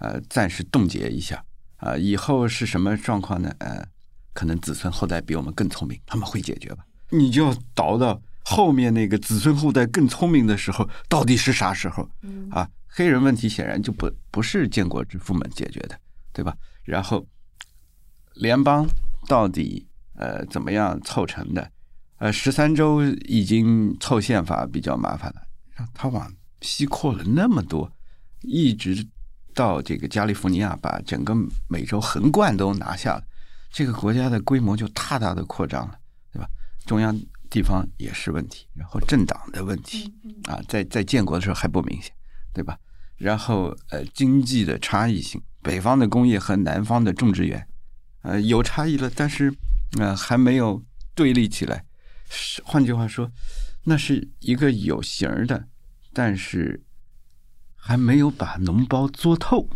S4: 呃暂时冻结一下啊。以后是什么状况呢？呃，可能子孙后代比我们更聪明，他们会解决吧？你就要倒到后面那个子孙后代更聪明的时候，到底是啥时候？啊？黑人问题显然就不不是建国之父们解决的，对吧？然后联邦到底呃怎么样凑成的？呃，十三州已经凑宪法比较麻烦了，他往西扩了那么多，一直到这个加利福尼亚把整个美洲横贯都拿下了，这个国家的规模就大大的扩张了，对吧？中央地方也是问题，然后政党的问题啊，在在建国的时候还不明显。对吧？然后呃，经济的差异性，北方的工业和南方的种植园，呃，有差异了，但是呃，还没有对立起来。换句话说，那是一个有形的，但是还没有把脓包做透。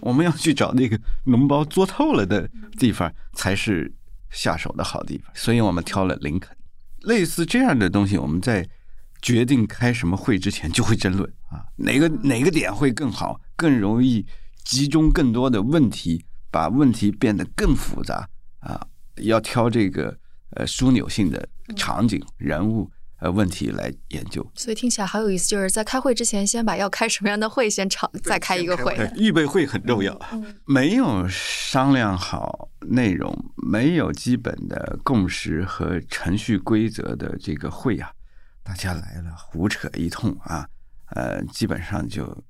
S4: 我们要去找那个脓包做透了的地方，才是下手的好地方。所以我们挑了林肯。类似这样的东西，我们在。决定开什么会之前就会争论啊，哪个哪个点会更好，更容易集中更多的问题，把问题变得更复杂啊，要挑这个呃枢纽性的场景、人物呃问题来研究。
S3: 所以听起来好有意思，就是在开会之前，先把要开什么样的会先吵，再开一个会。
S4: 预备会很重要，没有商量好内容，没有基本的共识和程序规则的这个会啊。大家来了，胡扯一通啊，呃，基本上就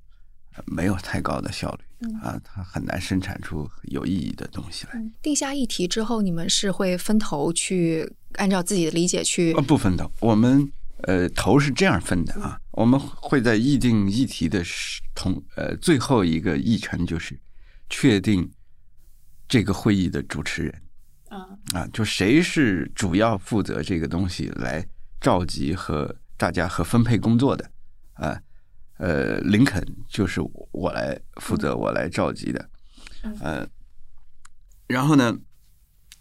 S4: 没有太高的效率啊，它很难生产出有意义的东西来。
S3: 定下议题之后，你们是会分头去按照自己的理解去？
S4: 呃，不分头，我们呃头是这样分的啊，我们会在议定议题的同呃最后一个议程就是确定这个会议的主持人。啊，就谁是主要负责这个东西来召集和大家和分配工作的啊？呃，林肯就是我来负责，我来召集的。呃，然后呢，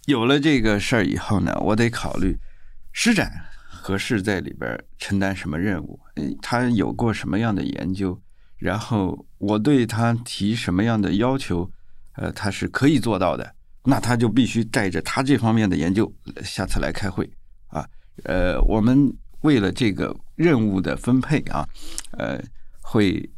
S4: 有了这个事儿以后呢，我得考虑施展合适在里边承担什么任务，他有过什么样的研究，然后我对他提什么样的要求，呃，他是可以做到的。那他就必须带着他这方面的研究，下次来开会啊。呃，我们为了这个任务的分配啊，呃，会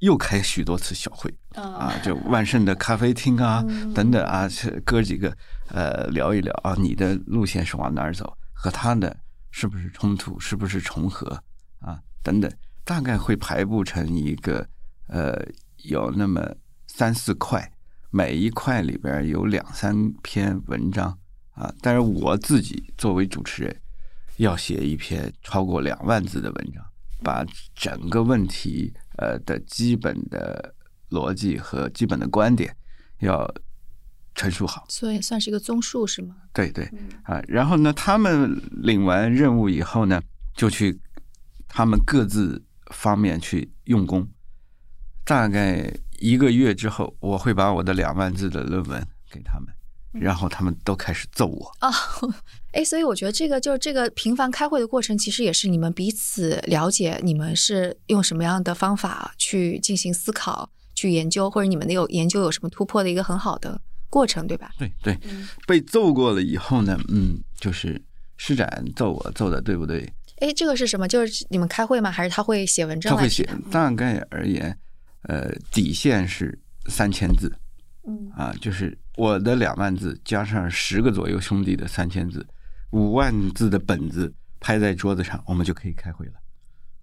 S4: 又开许多次小会啊，就万盛的咖啡厅啊等等啊，哥几个呃聊一聊啊，你的路线是往哪儿走，和他的是不是冲突，是不是重合啊等等，大概会排布成一个呃有那么三四块。每一块里边有两三篇文章啊，但是我自己作为主持人，要写一篇超过两万字的文章，把整个问题呃的基本的逻辑和基本的观点要陈述好，
S3: 所以算是一个综述是吗？
S4: 对对啊，然后呢，他们领完任务以后呢，就去他们各自方面去用功，大概。一个月之后，我会把我的两万字的论文给他们，然后他们都开始揍我
S3: 啊！哎，所以我觉得这个就是这个频繁开会的过程，其实也是你们彼此了解，你们是用什么样的方法去进行思考、去研究，或者你们的有研究有什么突破的一个很好的过程，对吧？
S4: 对对，被揍过了以后呢，嗯，就是施展揍我揍的对不对？
S3: 哎，这个是什么？就是你们开会吗？还是他会写文章？
S4: 他会写，大概而言。呃，底线是三千字，
S3: 嗯
S4: 啊，就是我的两万字加上十个左右兄弟的三千字，五万字的本子拍在桌子上，我们就可以开会了，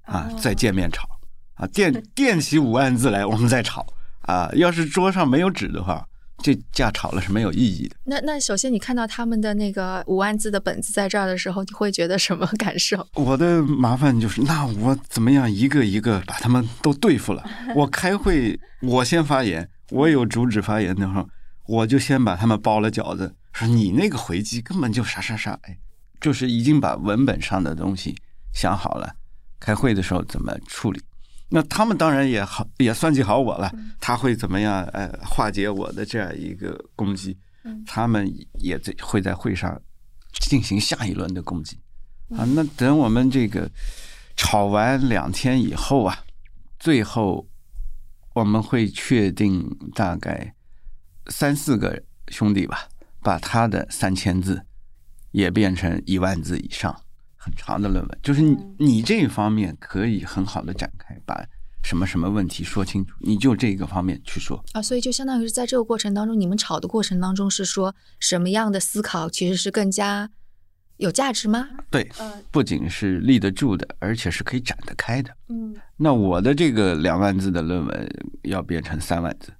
S4: 啊，再见面吵，啊，垫垫 起五万字来，我们再吵，啊，要是桌上没有纸的话。这架吵了是没有意义的。
S3: 那那首先，你看到他们的那个五万字的本子在这儿的时候，你会觉得什么感受？
S4: 我的麻烦就是，那我怎么样一个一个把他们都对付了？我开会，我先发言，我有主旨发言的时候，我就先把他们包了饺子，说你那个回击根本就啥啥啥，哎，就是已经把文本上的东西想好了，开会的时候怎么处理。那他们当然也好，也算计好我了。他会怎么样？呃，化解我的这样一个攻击。他们也在会在会上进行下一轮的攻击。啊，那等我们这个吵完两天以后啊，最后我们会确定大概三四个兄弟吧，把他的三千字也变成一万字以上。很长的论文，就是你你这方面可以很好的展开，把什么什么问题说清楚，你就这个方面去说
S3: 啊。所以就相当于是在这个过程当中，你们吵的过程当中是说什么样的思考其实是更加有价值吗？
S4: 对，不仅是立得住的，而且是可以展得开的。
S3: 嗯，
S4: 那我的这个两万字的论文要变成三万字，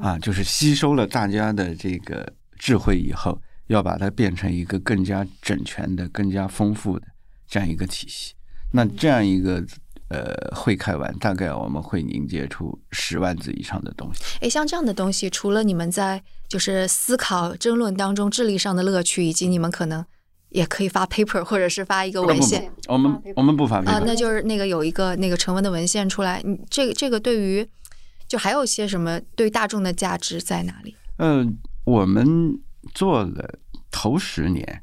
S4: 啊，就是吸收了大家的这个智慧以后。要把它变成一个更加整全的、更加丰富的这样一个体系。那这样一个呃会开完，大概我们会凝结出十万字以上的东西。
S3: 诶，像这样的东西，除了你们在就是思考争论当中智力上的乐趣，以及你们可能也可以发 paper 或者是发一个文献。
S4: 我们我们不发
S3: 啊，那就是那个有一个那个成文的文献出来。你这个这个对于就还有些什么对大众的价值在哪里？
S4: 嗯，我们做了。头十年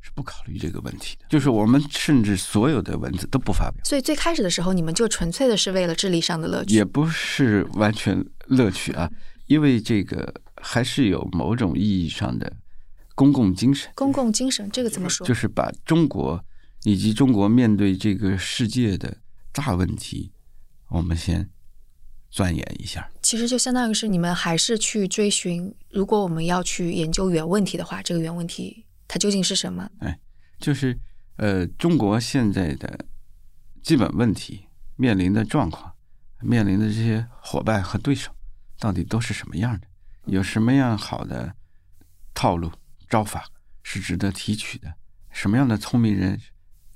S4: 是不考虑这个问题的，就是我们甚至所有的文字都不发表。
S3: 所以最开始的时候，你们就纯粹的是为了智力上的乐趣，
S4: 也不是完全乐趣啊，因为这个还是有某种意义上的公共精神。
S3: 公共精神这个怎么说？
S4: 就是把中国以及中国面对这个世界的大问题，我们先。钻研一下，
S3: 其实就相当于是你们还是去追寻，如果我们要去研究原问题的话，这个原问题它究竟是什么？
S4: 哎，就是呃，中国现在的基本问题面临的状况，面临的这些伙伴和对手到底都是什么样的，有什么样好的套路招法是值得提取的，什么样的聪明人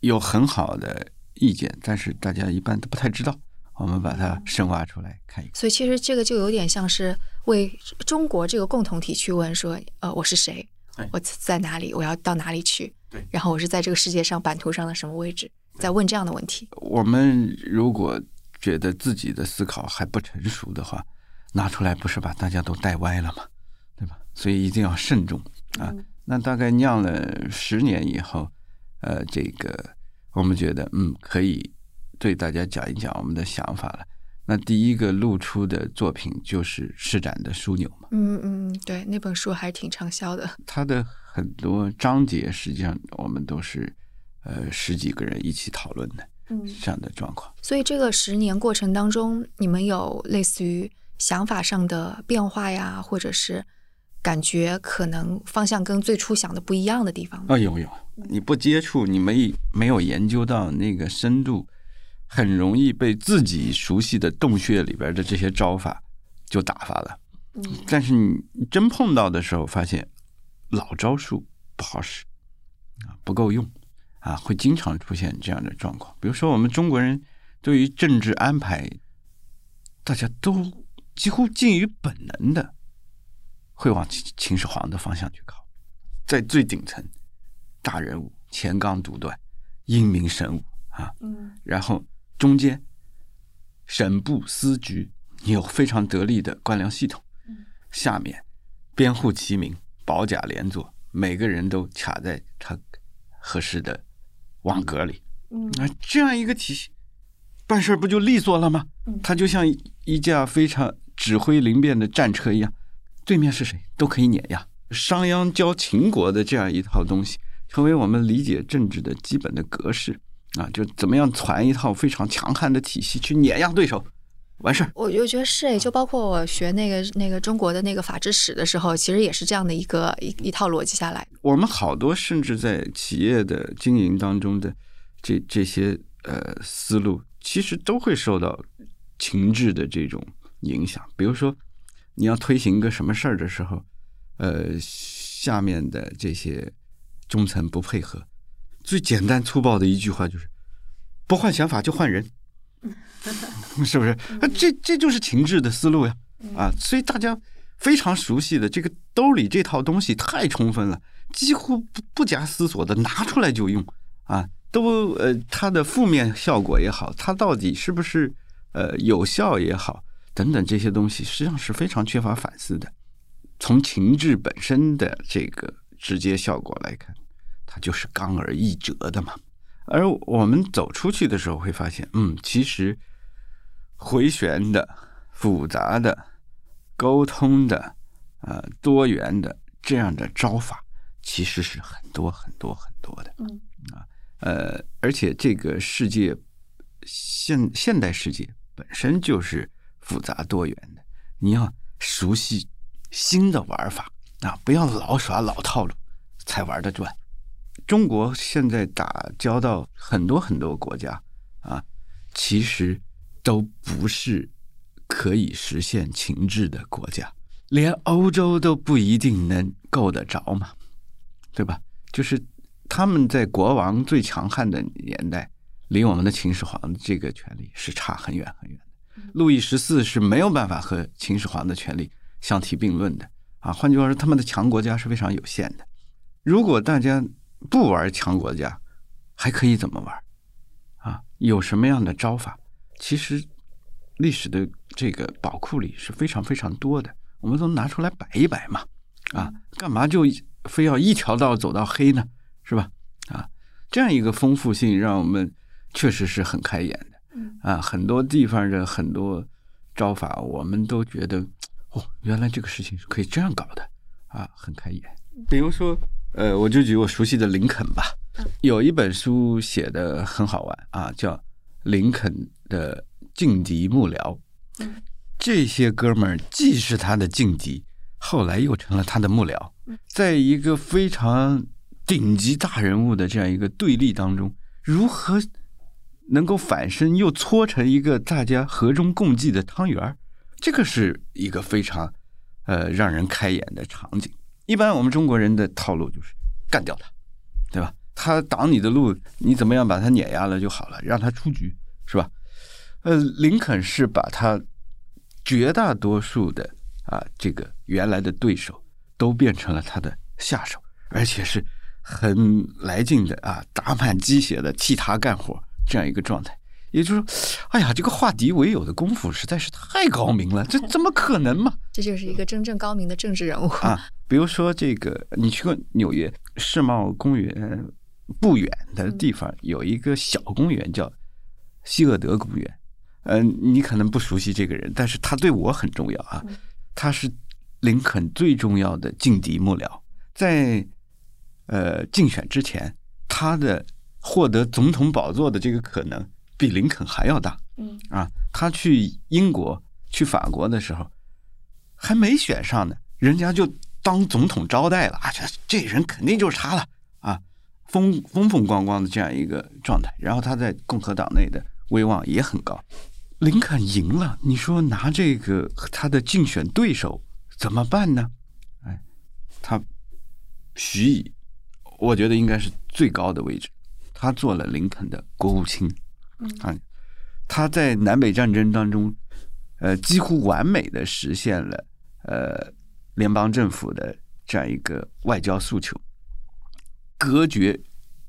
S4: 有很好的意见，但是大家一般都不太知道。我们把它深挖出来看一看。
S3: 所以其实这个就有点像是为中国这个共同体去问说，呃，我是谁？我在哪里？我要到哪里去？
S4: 对。
S3: 然后我是在这个世界上版图上的什么位置？在问这样的问题。
S4: 我们如果觉得自己的思考还不成熟的话，拿出来不是把大家都带歪了吗？对吧？所以一定要慎重啊。那大概酿了十年以后，呃，这个我们觉得嗯可以。对大家讲一讲我们的想法了。那第一个露出的作品就是施展的枢纽嘛。
S3: 嗯嗯，对，那本书还是挺畅销的。
S4: 它的很多章节实际上我们都是呃十几个人一起讨论的，嗯，这样的状况。
S3: 所以这个十年过程当中，你们有类似于想法上的变化呀，或者是感觉可能方向跟最初想的不一样的地方吗？
S4: 啊，有有。你不接触，你没没有研究到那个深度。很容易被自己熟悉的洞穴里边的这些招法就打发了，但是你真碰到的时候，发现老招数不好使啊，不够用啊，会经常出现这样的状况。比如说，我们中国人对于政治安排，大家都几乎近于本能的会往秦始皇的方向去靠，在最顶层，大人物乾纲独断，英明神武啊，然后。中间，省部司局有非常得力的官僚系统，下面编户齐民，保甲连坐，每个人都卡在他合适的网格里。那这样一个体系，办事不就利索了吗？他就像一架非常指挥灵便的战车一样，对面是谁都可以碾压。商鞅教秦国的这样一套东西，成为我们理解政治的基本的格式。啊，就怎么样传一套非常强悍的体系去碾压对手，完事儿。
S3: 我就觉得是诶，就包括我学那个那个中国的那个法制史的时候，其实也是这样的一个一一套逻辑下来。
S4: 我们好多甚至在企业的经营当中的这这些呃思路，其实都会受到情志的这种影响。比如说，你要推行一个什么事儿的时候，呃，下面的这些中层不配合。最简单粗暴的一句话就是：不换想法就换人，是不是？啊这这就是情志的思路呀！啊，所以大家非常熟悉的这个兜里这套东西太充分了，几乎不不假思索的拿出来就用啊，都呃，它的负面效果也好，它到底是不是呃有效也好，等等这些东西，实际上是非常缺乏反思的。从情志本身的这个直接效果来看。它就是刚而易折的嘛，而我们走出去的时候会发现，嗯，其实回旋的、复杂的、沟通的、呃多元的这样的招法，其实是很多很多很多的。嗯啊，呃，而且这个世界现现代世界本身就是复杂多元的，你要熟悉新的玩法啊，不要老耍老套路，才玩得转。中国现在打交道很多很多国家啊，其实都不是可以实现情志的国家，连欧洲都不一定能够得着嘛，对吧？就是他们在国王最强悍的年代，离我们的秦始皇这个权力是差很远很远的。路易十四是没有办法和秦始皇的权力相提并论的啊。换句话说，他们的强国家是非常有限的。如果大家不玩强国家，还可以怎么玩？啊，有什么样的招法？其实历史的这个宝库里是非常非常多的，我们都拿出来摆一摆嘛。啊，干嘛就非要一条道走到黑呢？是吧？啊，这样一个丰富性，让我们确实是很开眼的。啊，很多地方的很多招法，我们都觉得哦，原来这个事情是可以这样搞的啊，很开眼。比如说。呃，我就举我熟悉的林肯吧，有一本书写的很好玩啊，叫《林肯的劲敌幕僚》。这些哥们儿既是他的劲敌，后来又成了他的幕僚，在一个非常顶级大人物的这样一个对立当中，如何能够反身又搓成一个大家和衷共济的汤圆儿，这个是一个非常呃让人开眼的场景。一般我们中国人的套路就是干掉他，对吧？他挡你的路，你怎么样把他碾压了就好了，让他出局，是吧？呃，林肯是把他绝大多数的啊这个原来的对手都变成了他的下手，而且是很来劲的啊，打满鸡血的替他干活这样一个状态。也就是说，哎呀，这个化敌为友的功夫实在是太高明了，这怎么可能嘛？
S3: 这就是一个真正高明的政治人物
S4: 啊！比如说，这个你去过纽约世贸公园不远的地方，有一个小公园叫希厄德公园。嗯，你可能不熟悉这个人，但是他对我很重要啊。他是林肯最重要的劲敌幕僚，在呃竞选之前，他的获得总统宝座的这个可能比林肯还要大。
S3: 嗯
S4: 啊，他去英国、去法国的时候，还没选上呢，人家就当总统招待了啊，这这人肯定就是他了啊，风风风光光的这样一个状态。然后他在共和党内的威望也很高。林肯赢了，你说拿这个他的竞选对手怎么办呢？哎，他徐以，我觉得应该是最高的位置，他做了林肯的国务卿。啊，他在南北战争当中，呃，几乎完美的实现了呃联邦政府的这样一个外交诉求，隔绝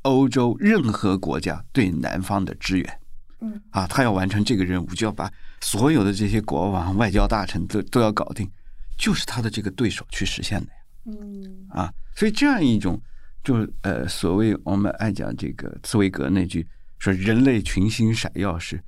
S4: 欧洲任何国家对南方的支援。
S3: 嗯
S4: 啊，他要完成这个任务，就要把所有的这些国王、外交大臣都都要搞定，就是他的这个对手去实现的呀。
S3: 嗯
S4: 啊，所以这样一种，就是呃，所谓我们爱讲这个茨威格那句说“人类群星闪耀时”，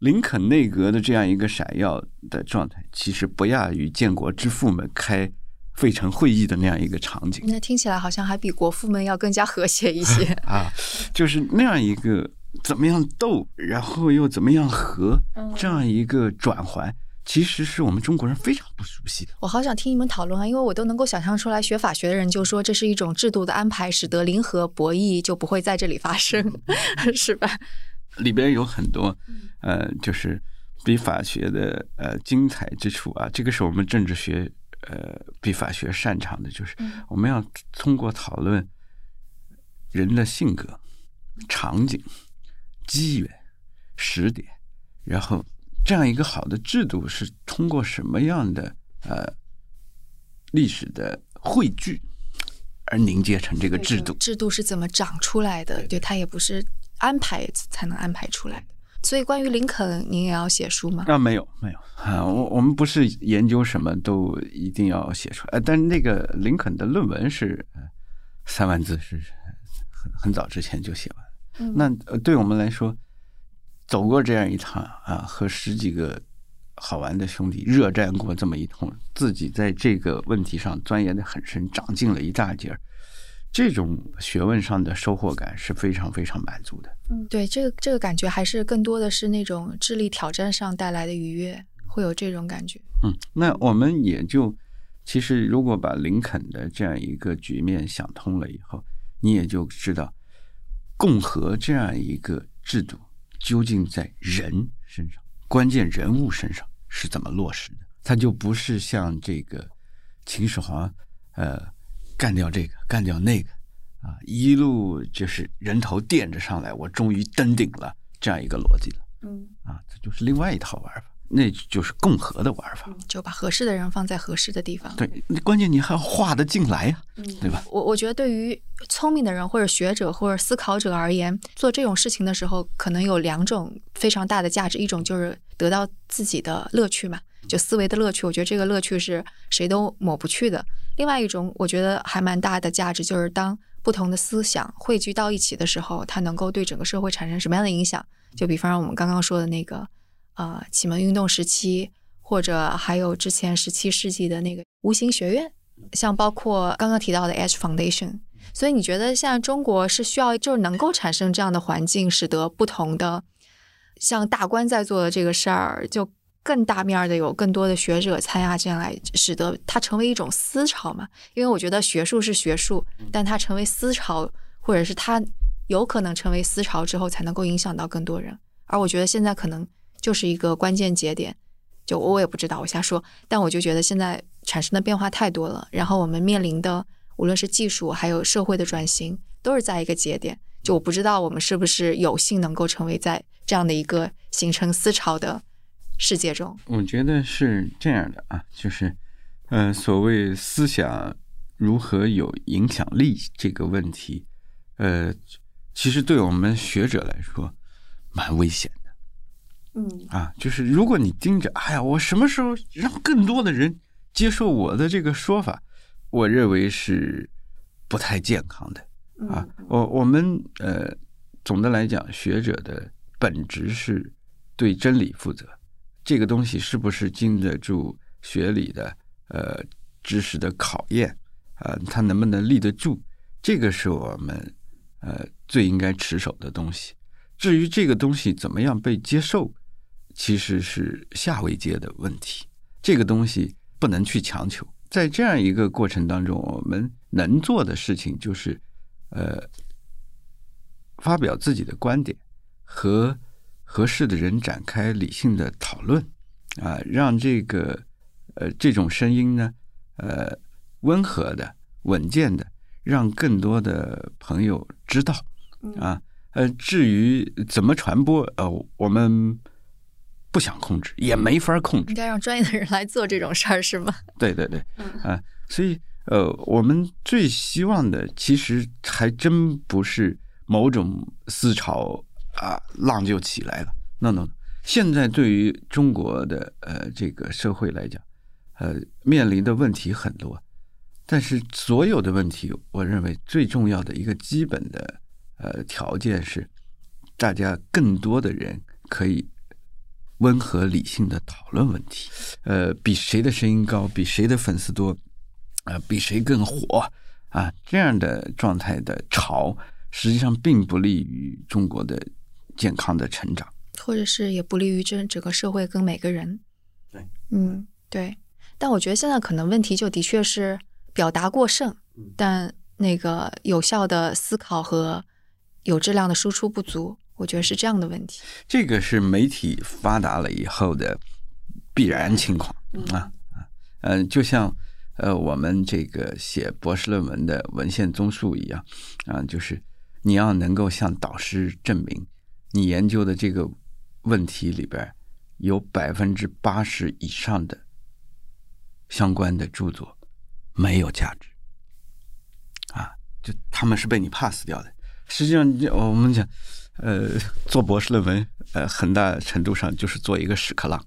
S4: 林肯内阁的这样一个闪耀的状态，其实不亚于建国之父们开费城会议的那样一个场景。
S3: 那听起来好像还比国父们要更加和谐一些
S4: 啊，就是那样一个。怎么样斗，然后又怎么样和，这样一个转环，其实是我们中国人非常不熟悉的。
S3: 我好想听你们讨论啊，因为我都能够想象出来，学法学的人就说这是一种制度的安排，使得零和博弈就不会在这里发生，是吧？
S4: 里边有很多，呃，就是比法学的呃精彩之处啊。这个是我们政治学呃比法学擅长的，就是我们要通过讨论人的性格、场景。机缘、时点，然后这样一个好的制度是通过什么样的呃历史的汇聚而凝结成这个制度？
S3: 制度是怎么长出来的？对，它也不是安排才能安排出来的。所以，关于林肯，您也要写书吗？
S4: 啊，没有，没有啊，我我们不是研究什么都一定要写出来。但是那个林肯的论文是三万字，是很很早之前就写完。那对我们来说，走过这样一趟啊，和十几个好玩的兄弟热战过这么一通，自己在这个问题上钻研的很深，长进了一大截儿，这种学问上的收获感是非常非常满足的。
S3: 嗯，对，这个这个感觉还是更多的是那种智力挑战上带来的愉悦，会有这种感觉。
S4: 嗯，那我们也就其实如果把林肯的这样一个局面想通了以后，你也就知道。共和这样一个制度，究竟在人身上、关键人物身上是怎么落实的？它就不是像这个秦始皇，呃，干掉这个，干掉那个，啊，一路就是人头垫着上来，我终于登顶了这样一个逻辑了。
S3: 嗯，
S4: 啊，这就是另外一套玩法。那就是共和的玩法，
S3: 就把合适的人放在合适的地方。
S4: 对，关键你还要画得进来呀，对吧？
S3: 我我觉得对于聪明的人或者学者或者思考者而言，做这种事情的时候，可能有两种非常大的价值，一种就是得到自己的乐趣嘛，就思维的乐趣。我觉得这个乐趣是谁都抹不去的。另外一种，我觉得还蛮大的价值，就是当不同的思想汇聚到一起的时候，它能够对整个社会产生什么样的影响？就比方我们刚刚说的那个。呃，启蒙运动时期，或者还有之前十七世纪的那个无形学院，像包括刚刚提到的 Edge Foundation。所以你觉得现在中国是需要就是能够产生这样的环境，使得不同的像大官在做的这个事儿，就更大面的有更多的学者参加进来，使得它成为一种思潮嘛？因为我觉得学术是学术，但它成为思潮，或者是它有可能成为思潮之后，才能够影响到更多人。而我觉得现在可能就是一个关键节点，就我也不知道，我瞎说。但我就觉得现在产生的变化太多了，然后我们面临的无论是技术还有社会的转型，都是在一个节点。就我不知道我们是不是有幸能够成为在这样的一个形成思潮的世界中。
S4: 我觉得是这样的啊，就是，呃，所谓思想如何有影响力这个问题，呃，其实对我们学者来说蛮危险。
S3: 嗯，
S4: 啊，就是如果你盯着，哎呀，我什么时候让更多的人接受我的这个说法，我认为是不太健康的。啊，我我们呃，总的来讲，学者的本质是对真理负责。这个东西是不是经得住学理的呃知识的考验啊？它能不能立得住？这个是我们呃最应该持守的东西。至于这个东西怎么样被接受，其实是下位阶的问题。这个东西不能去强求。在这样一个过程当中，我们能做的事情就是。呃，发表自己的观点，和合适的人展开理性的讨论，啊，让这个呃这种声音呢，呃，温和的、稳健的，让更多的朋友知道，啊，呃，至于怎么传播，呃，我们不想控制，也没法控制，
S3: 应该让专业的人来做这种事儿，是吗？
S4: 对对对，啊，所以。呃，我们最希望的其实还真不是某种思潮啊，浪就起来了。no no，现在对于中国的呃这个社会来讲，呃面临的问题很多，但是所有的问题，我认为最重要的一个基本的呃条件是，大家更多的人可以温和理性的讨论问题。呃，比谁的声音高，比谁的粉丝多。啊，比谁更火啊？这样的状态的潮，实际上并不利于中国的健康的成长，
S3: 或者是也不利于这整个社会跟每个人。
S4: 对，
S3: 嗯，对。但我觉得现在可能问题就的确是表达过剩，但那个有效的思考和有质量的输出不足，我觉得是这样的问题。
S4: 这个是媒体发达了以后的必然情况啊啊，嗯，就像。呃，我们这个写博士论文的文献综述一样，啊，就是你要能够向导师证明，你研究的这个问题里边有百分之八十以上的相关的著作没有价值，啊，就他们是被你 pass 掉的。实际上，我们讲，呃，做博士论文，呃，很大程度上就是做一个屎壳郎。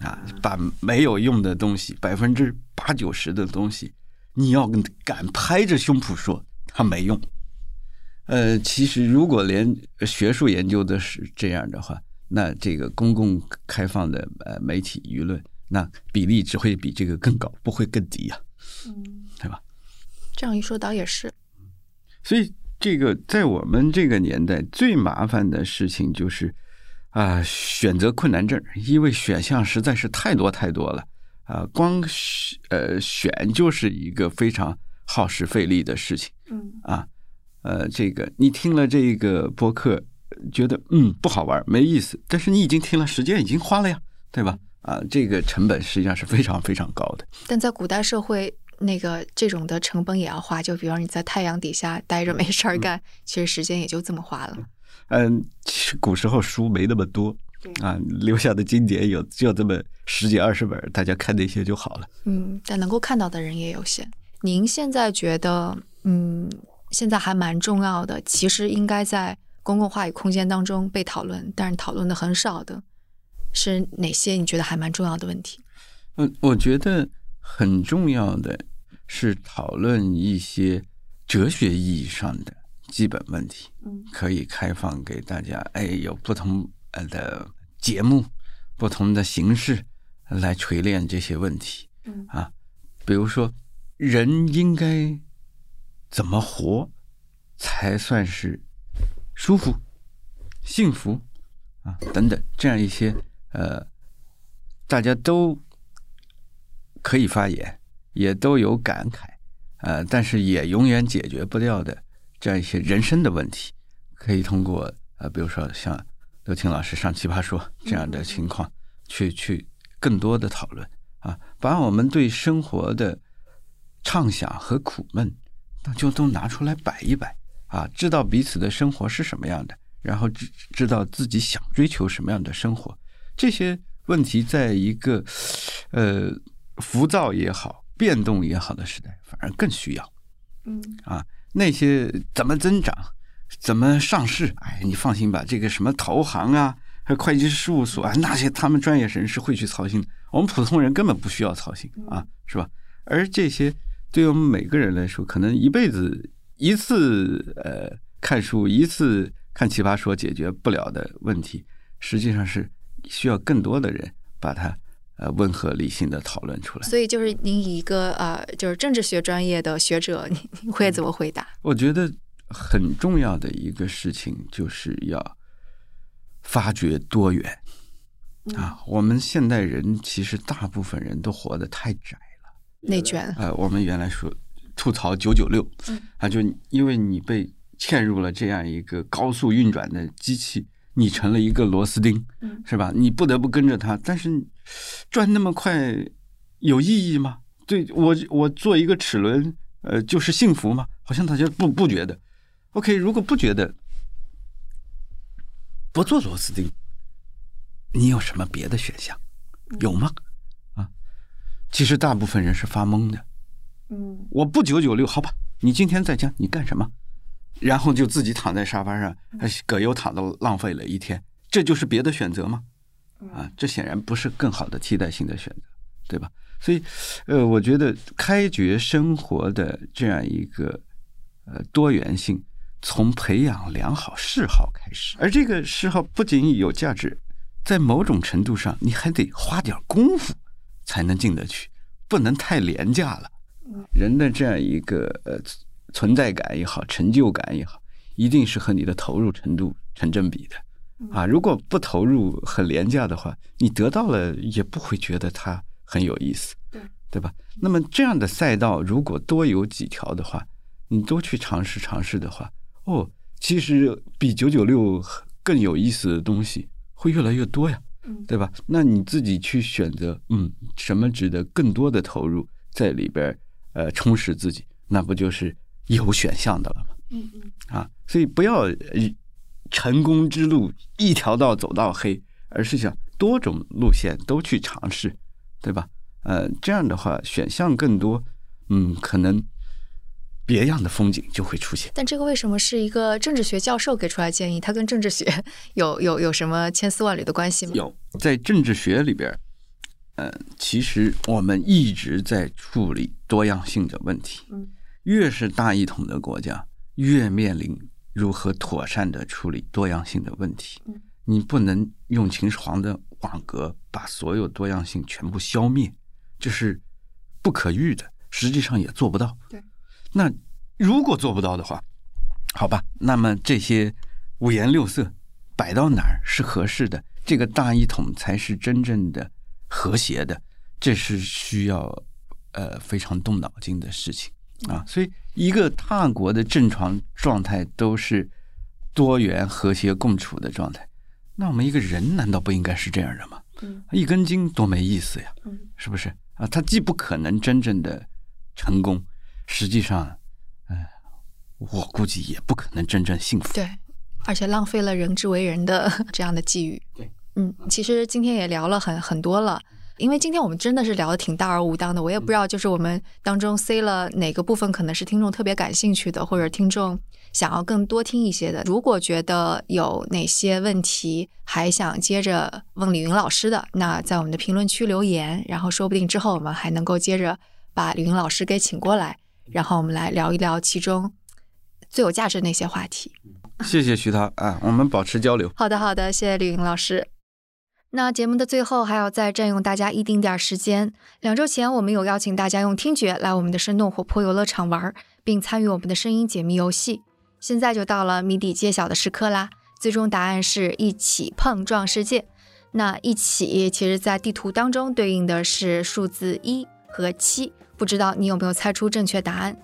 S4: 啊，把没有用的东西，百分之八九十的东西，你要敢拍着胸脯说它没用。呃，其实如果连学术研究的是这样的话，那这个公共开放的呃媒体舆论，那比例只会比这个更高，不会更低呀。
S3: 嗯，
S4: 对吧？
S3: 这样一说，倒也是。
S4: 所以，这个在我们这个年代最麻烦的事情就是。啊，选择困难症，因为选项实在是太多太多了啊！光呃选就是一个非常耗时费力的事情。
S3: 嗯
S4: 啊，呃，这个你听了这个播客，觉得嗯不好玩，没意思，但是你已经听了，时间已经花了呀，对吧？啊，这个成本实际上是非常非常高的。
S3: 但在古代社会，那个这种的成本也要花，就比如你在太阳底下待着没事儿干，其实时间也就这么花了。
S4: 嗯，其实古时候书没那么多，啊，留下的经典有就这么十几二十本，大家看那些就好了。
S3: 嗯，但能够看到的人也有限。您现在觉得，嗯，现在还蛮重要的，其实应该在公共话语空间当中被讨论，但是讨论的很少的，是哪些？你觉得还蛮重要的问题？
S4: 嗯，我觉得很重要的是讨论一些哲学意义上的。基本问题，
S3: 嗯，
S4: 可以开放给大家，哎，有不同呃的节目，不同的形式来锤炼这些问题，
S3: 嗯
S4: 啊，比如说人应该怎么活才算是舒服、幸福啊等等这样一些呃，大家都可以发言，也都有感慨，呃，但是也永远解决不掉的。这样一些人生的问题，可以通过呃，比如说像刘青老师上《奇葩说》这样的情况，去去更多的讨论啊，把我们对生活的畅想和苦闷，那就都拿出来摆一摆啊，知道彼此的生活是什么样的，然后知知道自己想追求什么样的生活，这些问题，在一个呃浮躁也好、变动也好的时代，反而更需要。
S3: 嗯
S4: 啊，那些怎么增长，怎么上市？哎，你放心吧，这个什么投行啊，还有会计师事务所啊，那些他们专业人士会去操心，我们普通人根本不需要操心啊，是吧？而这些对于我们每个人来说，可能一辈子一次呃看书，一次看奇葩说解决不了的问题，实际上是需要更多的人把它。呃，温和理性的讨论出来。
S3: 所以，就是您以一个呃，就是政治学专业的学者，您您会怎么回答？
S4: 我觉得很重要的一个事情就是要发掘多元啊。我们现代人其实大部分人都活得太窄了，
S3: 内卷。
S4: 呃，我们原来说吐槽九九六，啊，就因为你被嵌入了这样一个高速运转的机器。你成了一个螺丝钉，是吧？你不得不跟着他，但是转那么快有意义吗？对我，我做一个齿轮，呃，就是幸福吗？好像大家不不觉得。OK，如果不觉得，不做螺丝钉，你有什么别的选项？有吗？啊，其实大部分人是发懵的。
S3: 嗯，
S4: 我不九九六，好吧？你今天在家，你干什么？然后就自己躺在沙发上，葛优躺的浪费了一天，这就是别的选择吗？啊，这显然不是更好的替代性的选择，对吧？所以，呃，我觉得开掘生活的这样一个呃多元性，从培养良好嗜好开始，而这个嗜好不仅有价值，在某种程度上，你还得花点功夫才能进得去，不能太廉价了。人的这样一个呃。存在感也好，成就感也好，一定是和你的投入程度成正比的啊！如果不投入很廉价的话，你得到了也不会觉得它很有意思，对对吧？那么这样的赛道如果多有几条的话，你多去尝试尝试的话，哦，其实比九九六更有意思的东西会越来越多呀，对吧？那你自己去选择，嗯，什么值得更多的投入在里边呃，充实自己，那不就是？有选项的了嘛？嗯嗯啊，所以不要成功之路一条道走到黑，而是想多种路线都去尝试，对吧？呃，这样的话选项更多，嗯，可能别样的风景就会出现。
S3: 但这个为什么是一个政治学教授给出来建议？他跟政治学有 有有什么千丝万缕的关系吗？
S4: 有，在政治学里边，呃，其实我们一直在处理多样性的问题。嗯。越是大一统的国家，越面临如何妥善的处理多样性的问题。你不能用秦始皇的网格把所有多样性全部消灭，这是不可遇的，实际上也做不到。
S3: 对，
S4: 那如果做不到的话，好吧，那么这些五颜六色摆到哪儿是合适的？这个大一统才是真正的和谐的，这是需要呃非常动脑筋的事情。啊，所以一个大国的正常状态都是多元、和谐共处的状态。那我们一个人难道不应该是这样的吗？嗯，一根筋多没意思呀，嗯，是不是啊？他既不可能真正的成功，实际上，哎，我估计也不可能真正幸福。
S3: 对，而且浪费了人之为人的这样的机遇。
S4: 对，
S3: 嗯，其实今天也聊了很很多了。因为今天我们真的是聊的挺大而无当的，我也不知道就是我们当中塞了哪个部分可能是听众特别感兴趣的，或者听众想要更多听一些的。如果觉得有哪些问题还想接着问李云老师的，那在我们的评论区留言，然后说不定之后我们还能够接着把李云老师给请过来，然后我们来聊一聊其中最有价值的那些话题。
S4: 谢谢徐涛啊，我们保持交流。
S3: 好的，好的，谢谢李云老师。那节目的最后还要再占用大家一丁点儿时间。两周前，我们有邀请大家用听觉来我们的生动活泼游乐场玩，并参与我们的声音解密游戏。现在就到了谜底揭晓的时刻啦！最终答案是一起碰撞世界。那一起其实，在地图当中对应的是数字一和七，不知道你有没有猜出正确答案？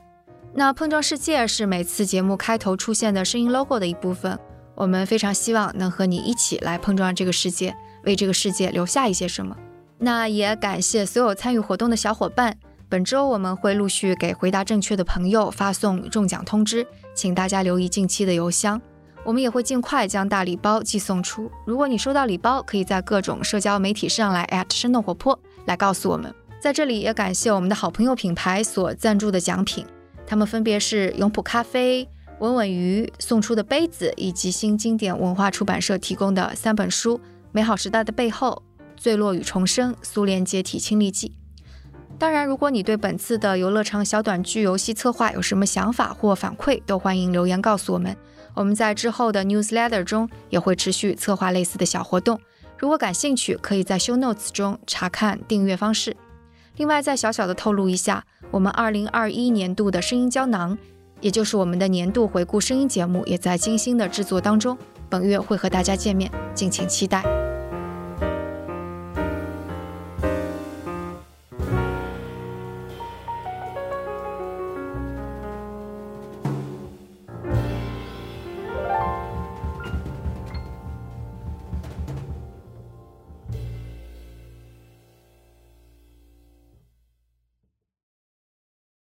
S3: 那碰撞世界是每次节目开头出现的声音 logo 的一部分，我们非常希望能和你一起来碰撞这个世界，为这个世界留下一些什么。那也感谢所有参与活动的小伙伴。本周我们会陆续给回答正确的朋友发送中奖通知，请大家留意近期的邮箱。我们也会尽快将大礼包寄送出。如果你收到礼包，可以在各种社交媒体上来生动活泼来告诉我们。在这里也感谢我们的好朋友品牌所赞助的奖品，他们分别是永璞咖啡、稳稳鱼送出的杯子，以及新经典文化出版社提供的三本书：《美好时代的背后》、《坠落与重生》、《苏联解体亲历记》。当然，如果你对本次的游乐场小短剧游戏策划有什么想法或反馈，都欢迎留言告诉我们。我们在之后的 newsletter 中也会持续策划类似的小活动。如果感兴趣，可以在 show notes 中查看订阅方式。另外，再小小的透露一下，我们2021年度的声音胶囊，也就是我们的年度回顾声音节目，也在精心的制作当中。本月会和大家见面，敬请期待。